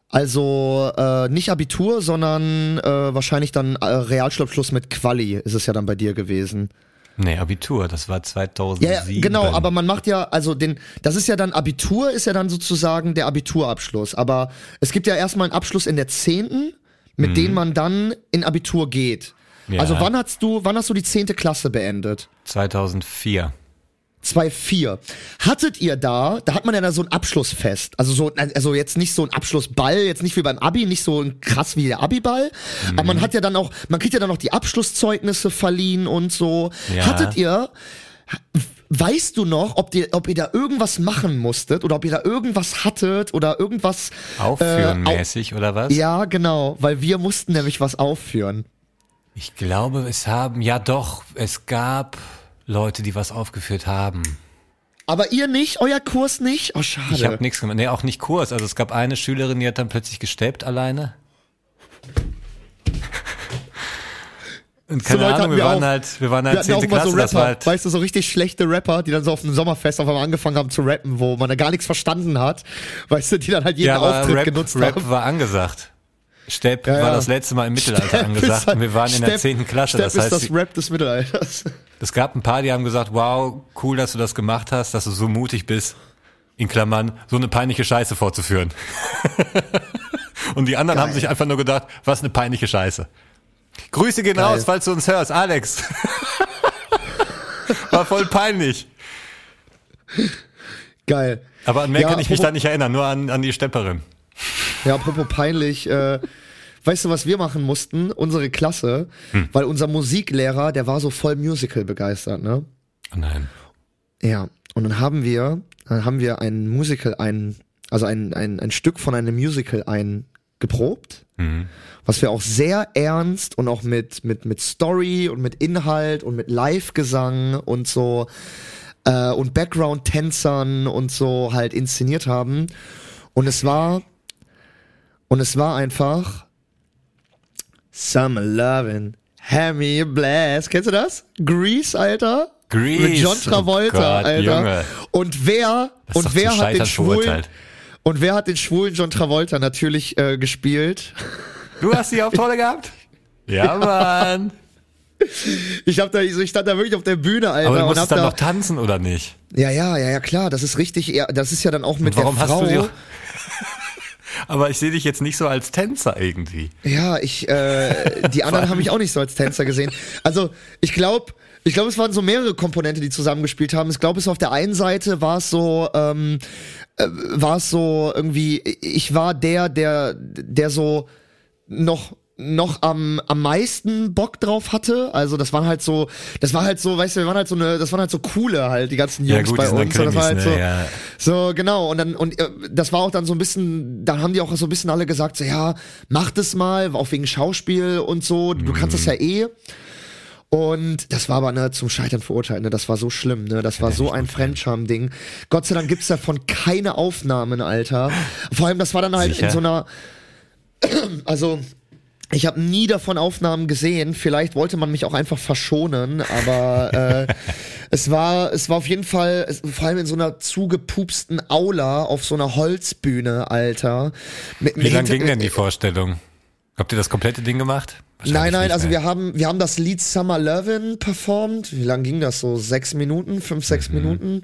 Also äh, nicht Abitur, sondern äh, wahrscheinlich dann äh, Realschulabschluss mit Quali ist es ja dann bei dir gewesen. nee, Abitur, das war 2007. Ja, ja, genau, aber man macht ja, also den, das ist ja dann Abitur, ist ja dann sozusagen der Abiturabschluss. Aber es gibt ja erstmal einen Abschluss in der zehnten, mit dem man dann in Abitur geht. Ja. Also wann hast du, wann hast du die zehnte Klasse beendet? 2004. 2-4. Hattet ihr da, da hat man ja da so ein Abschlussfest. Also so, also jetzt nicht so ein Abschlussball, jetzt nicht wie beim Abi, nicht so ein krass wie der Abiball. Aber Mhm. man hat ja dann auch, man kriegt ja dann auch die Abschlusszeugnisse verliehen und so. Ja. Hattet ihr, weißt du noch, ob ihr, ob ihr da irgendwas machen musstet oder ob ihr da irgendwas hattet oder irgendwas Aufführen äh, au- mäßig oder was? Ja, genau, weil wir mussten nämlich was aufführen. Ich glaube, es haben, ja doch, es gab Leute, die was aufgeführt haben. Aber ihr nicht, euer Kurs nicht? Oh, schade. Ich habe nichts gemacht. Nee, auch nicht Kurs. Also es gab eine Schülerin, die hat dann plötzlich gesteppt alleine. Und keine Leute Ahnung, wir wir waren auch. halt, wir waren Wir halt auch 10. immer Klasse, so das war Rapper, halt, weißt du, so richtig schlechte Rapper, die dann so auf dem Sommerfest auf einmal angefangen haben zu rappen, wo man da gar nichts verstanden hat. Weißt du, die dann halt jeden ja, Auftritt Rap, genutzt Rap haben. war angesagt. Stepp Ja, war ja. das letzte Mal im Mittelalter Stepp angesagt ist halt- und wir waren in der Stepp- 10. Klasse. Stepp Das ist heißt, das Rap des Mittelalters. es gab ein paar, die haben gesagt, wow, cool, dass du das gemacht hast, dass du so mutig bist, in Klammern, so eine peinliche Scheiße vorzuführen. und die anderen haben sich einfach nur gedacht, was eine peinliche Scheiße. Grüße gehen Geil. raus, falls du uns hörst, Alex. War voll peinlich. Geil. Aber an mehr Ja, kann ich mich da nicht erinnern, nur an, an die Stepperin. Ja, apropos peinlich, äh, weißt du, was wir machen mussten? Unsere Klasse, Hm. weil unser Musiklehrer, der war so voll Musical begeistert, ne? Oh nein. Ja, und dann haben wir, dann haben wir ein Musical ein, also ein, ein, ein Stück von einem Musical eingeprobt, was wir auch sehr ernst und auch mit, mit, mit Story und mit Inhalt und mit Live-Gesang und so äh, und Background-Tänzern und so halt inszeniert haben. Und es war, und es war einfach Summer Lovin', Hammy Blast. Kennst du das? Grease, Alter? Grease, Mit John oh Travolta, Gott, Alter. Junge. Und wer, und wer hat den schwulen, verurteilt. und wer hat den schwulen John Travolta natürlich äh, gespielt? Du hast die Hauptrolle gehabt? Ja, Mann. Ich hab da, ich stand da wirklich auf der Bühne, Alter, Aber du und musstest hab dann da, noch tanzen, oder nicht? ja, ja, ja, ja, klar, das ist richtig, das ist ja dann auch mit Warum der hast Frau. du die... Aber ich sehe dich jetzt nicht so als Tänzer irgendwie. Ja, ich, äh, die anderen haben mich auch nicht so als Tänzer gesehen. Also, ich glaube, ich glaube, es waren so mehrere Komponente, die zusammengespielt haben. Ich glaube, es auf der einen Seite war es so, ähm, äh, war es so irgendwie, ich war der, der, der so noch noch am am meisten Bock drauf hatte. Also das waren halt so, das war halt so, weißt du, wir waren halt so eine, das waren halt so coole halt die ganzen Ja, Jungs gut, bei uns. Und das war halt Krimis, so, ne, ja. so, genau. Und dann, und äh, das war auch dann so ein bisschen, dann haben die auch so ein bisschen alle gesagt, so, ja, mach das mal, auch wegen Schauspiel und so, du kannst das ja eh. Und das war aber ne, zum Scheitern verurteilt, ne? Das war so schlimm, ne? Das war so ein Fremdscham-Ding. Gott sei Dank gibt's davon keine Aufnahmen, Alter. Vor allem, das war dann halt Sicher? in so einer. Also, ich habe nie davon Aufnahmen gesehen. Vielleicht wollte man mich auch einfach verschonen, aber äh, es war es war auf jeden Fall es, vor allem in so einer zugepupsten Aula auf so einer Holzbühne, Alter. Mit, Wie lang ging denn die Vorstellung? Habt ihr das komplette Ding gemacht? Nein, nein, also mehr. wir haben, wir haben das Lied Summer Lovin' performt. Wie lang ging das? So sechs Minuten, fünf, sechs Mhm. Minuten.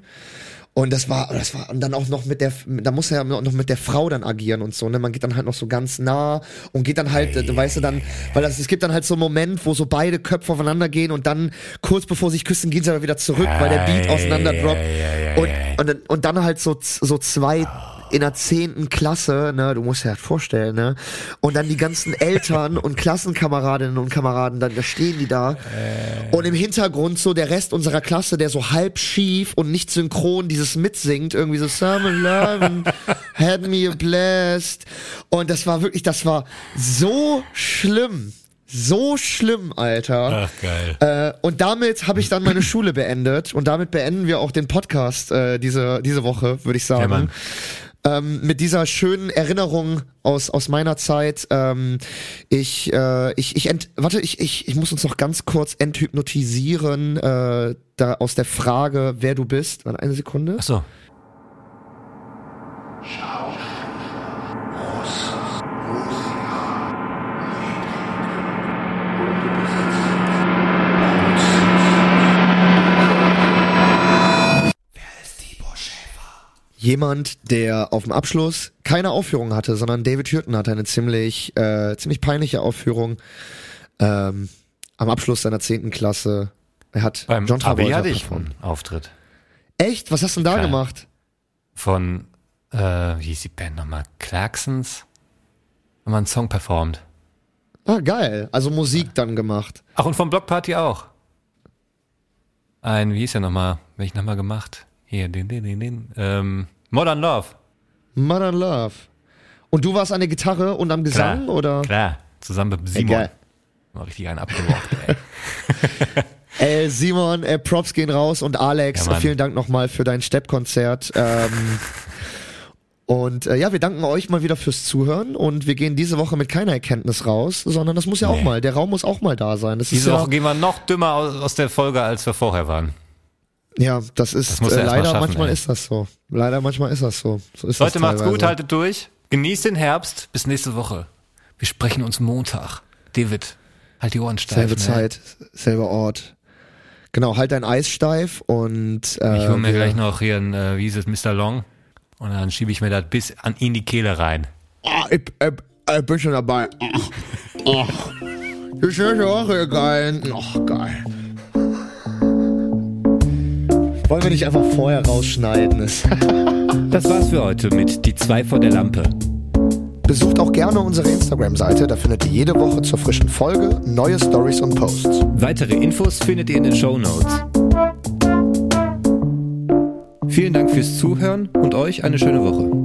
Und das war, das war, und dann auch noch mit der, da muss er ja noch mit der Frau dann agieren und so, ne? Man geht dann halt noch so ganz nah und geht dann halt, äh, weißt du dann, weil das, es gibt dann halt so einen Moment, wo so beide Köpfe aufeinander gehen und dann kurz bevor sie sich küssen, gehen sie aber wieder zurück, weil der Beat auseinander droppt. Und, und, dann- und dann halt so, so zwei in der zehnten Klasse, ne, du musst dir halt vorstellen, ne, und dann die ganzen Eltern und Klassenkameradinnen und Kameraden, dann da stehen die da und im Hintergrund so der Rest unserer Klasse, der so halb schief und nicht synchron dieses mitsingt, irgendwie so Summer Love had me blast und das war wirklich, das war so schlimm. So schlimm, Alter. Ach, geil. Äh, und damit habe ich dann meine Schule beendet und damit beenden wir auch den Podcast äh, diese, diese Woche, würde ich Ja, sagen. Mann. Ähm, mit dieser schönen Erinnerung aus, aus meiner Zeit. Ähm, ich, äh, ich, ich, ent, warte, ich, ich, ich muss uns noch ganz kurz enthypnotisieren äh, da aus der Frage, wer du bist. Warte, eine Sekunde. Ach so. Jemand, der auf dem Abschluss keine Aufführung hatte, sondern David Hürten hatte eine ziemlich, äh, ziemlich peinliche Aufführung ähm, am Abschluss seiner zehnten Klasse. Er hat Beim John Travolta hatte ich performt. einen Auftritt Echt? Was hast du denn da Klar. gemacht? von, äh, wie hieß die Band nochmal? Clarksons? Haben wir einen Song performt. Ah, geil. Also Musik dann gemacht. Ach, und vom Block Party auch. Ein, wie hieß der nochmal? Welchen haben wir gemacht? Hier, den, den, den, den. Ähm, Modern Love. Modern Love. Und du warst an der Gitarre und am Gesang, oder? Klar, zusammen mit Simon. geil. Mal richtig einen abgeworfen, ey. Ey, Simon, äh, Props gehen raus und Alex, Ja, vielen Dank nochmal für dein Steppkonzert. Ähm, und äh, ja, wir danken euch mal wieder fürs Zuhören und wir gehen diese Woche mit keiner Erkenntnis raus, sondern das muss ja auch Nee. mal, der Raum muss auch mal da sein. Das Diese ist Woche ja, gehen wir noch dümmer aus, aus der Folge, als wir vorher waren. Ja, das ist Das äh, leider schaffen, manchmal ey. ist das so. Leider manchmal ist das so. so ist Leute, das macht's gut, haltet durch. Genießt den Herbst. Bis nächste Woche. Wir sprechen uns Montag. David, halt die Ohren steif. Selbe ne? Zeit, selber Ort. Genau, halt dein Eis steif und äh, Ich hole mir gleich noch hier ein, äh, wie ist es, Mr. Long. Und dann schiebe ich mir das bis an, in die Kehle rein. Ah, ich, ich, ich bin schon dabei. Ach, ach. Das ist ja auch geil. Ach, geil. Wollen wir nicht einfach vorher rausschneiden? Das- Das war's für heute mit Die zwei vor der Lampe. Besucht auch gerne unsere Instagram-Seite, da findet ihr jede Woche zur frischen Folge neue Stories und Posts. Weitere Infos findet ihr in den Show Notes. Vielen Dank fürs Zuhören und euch eine schöne Woche.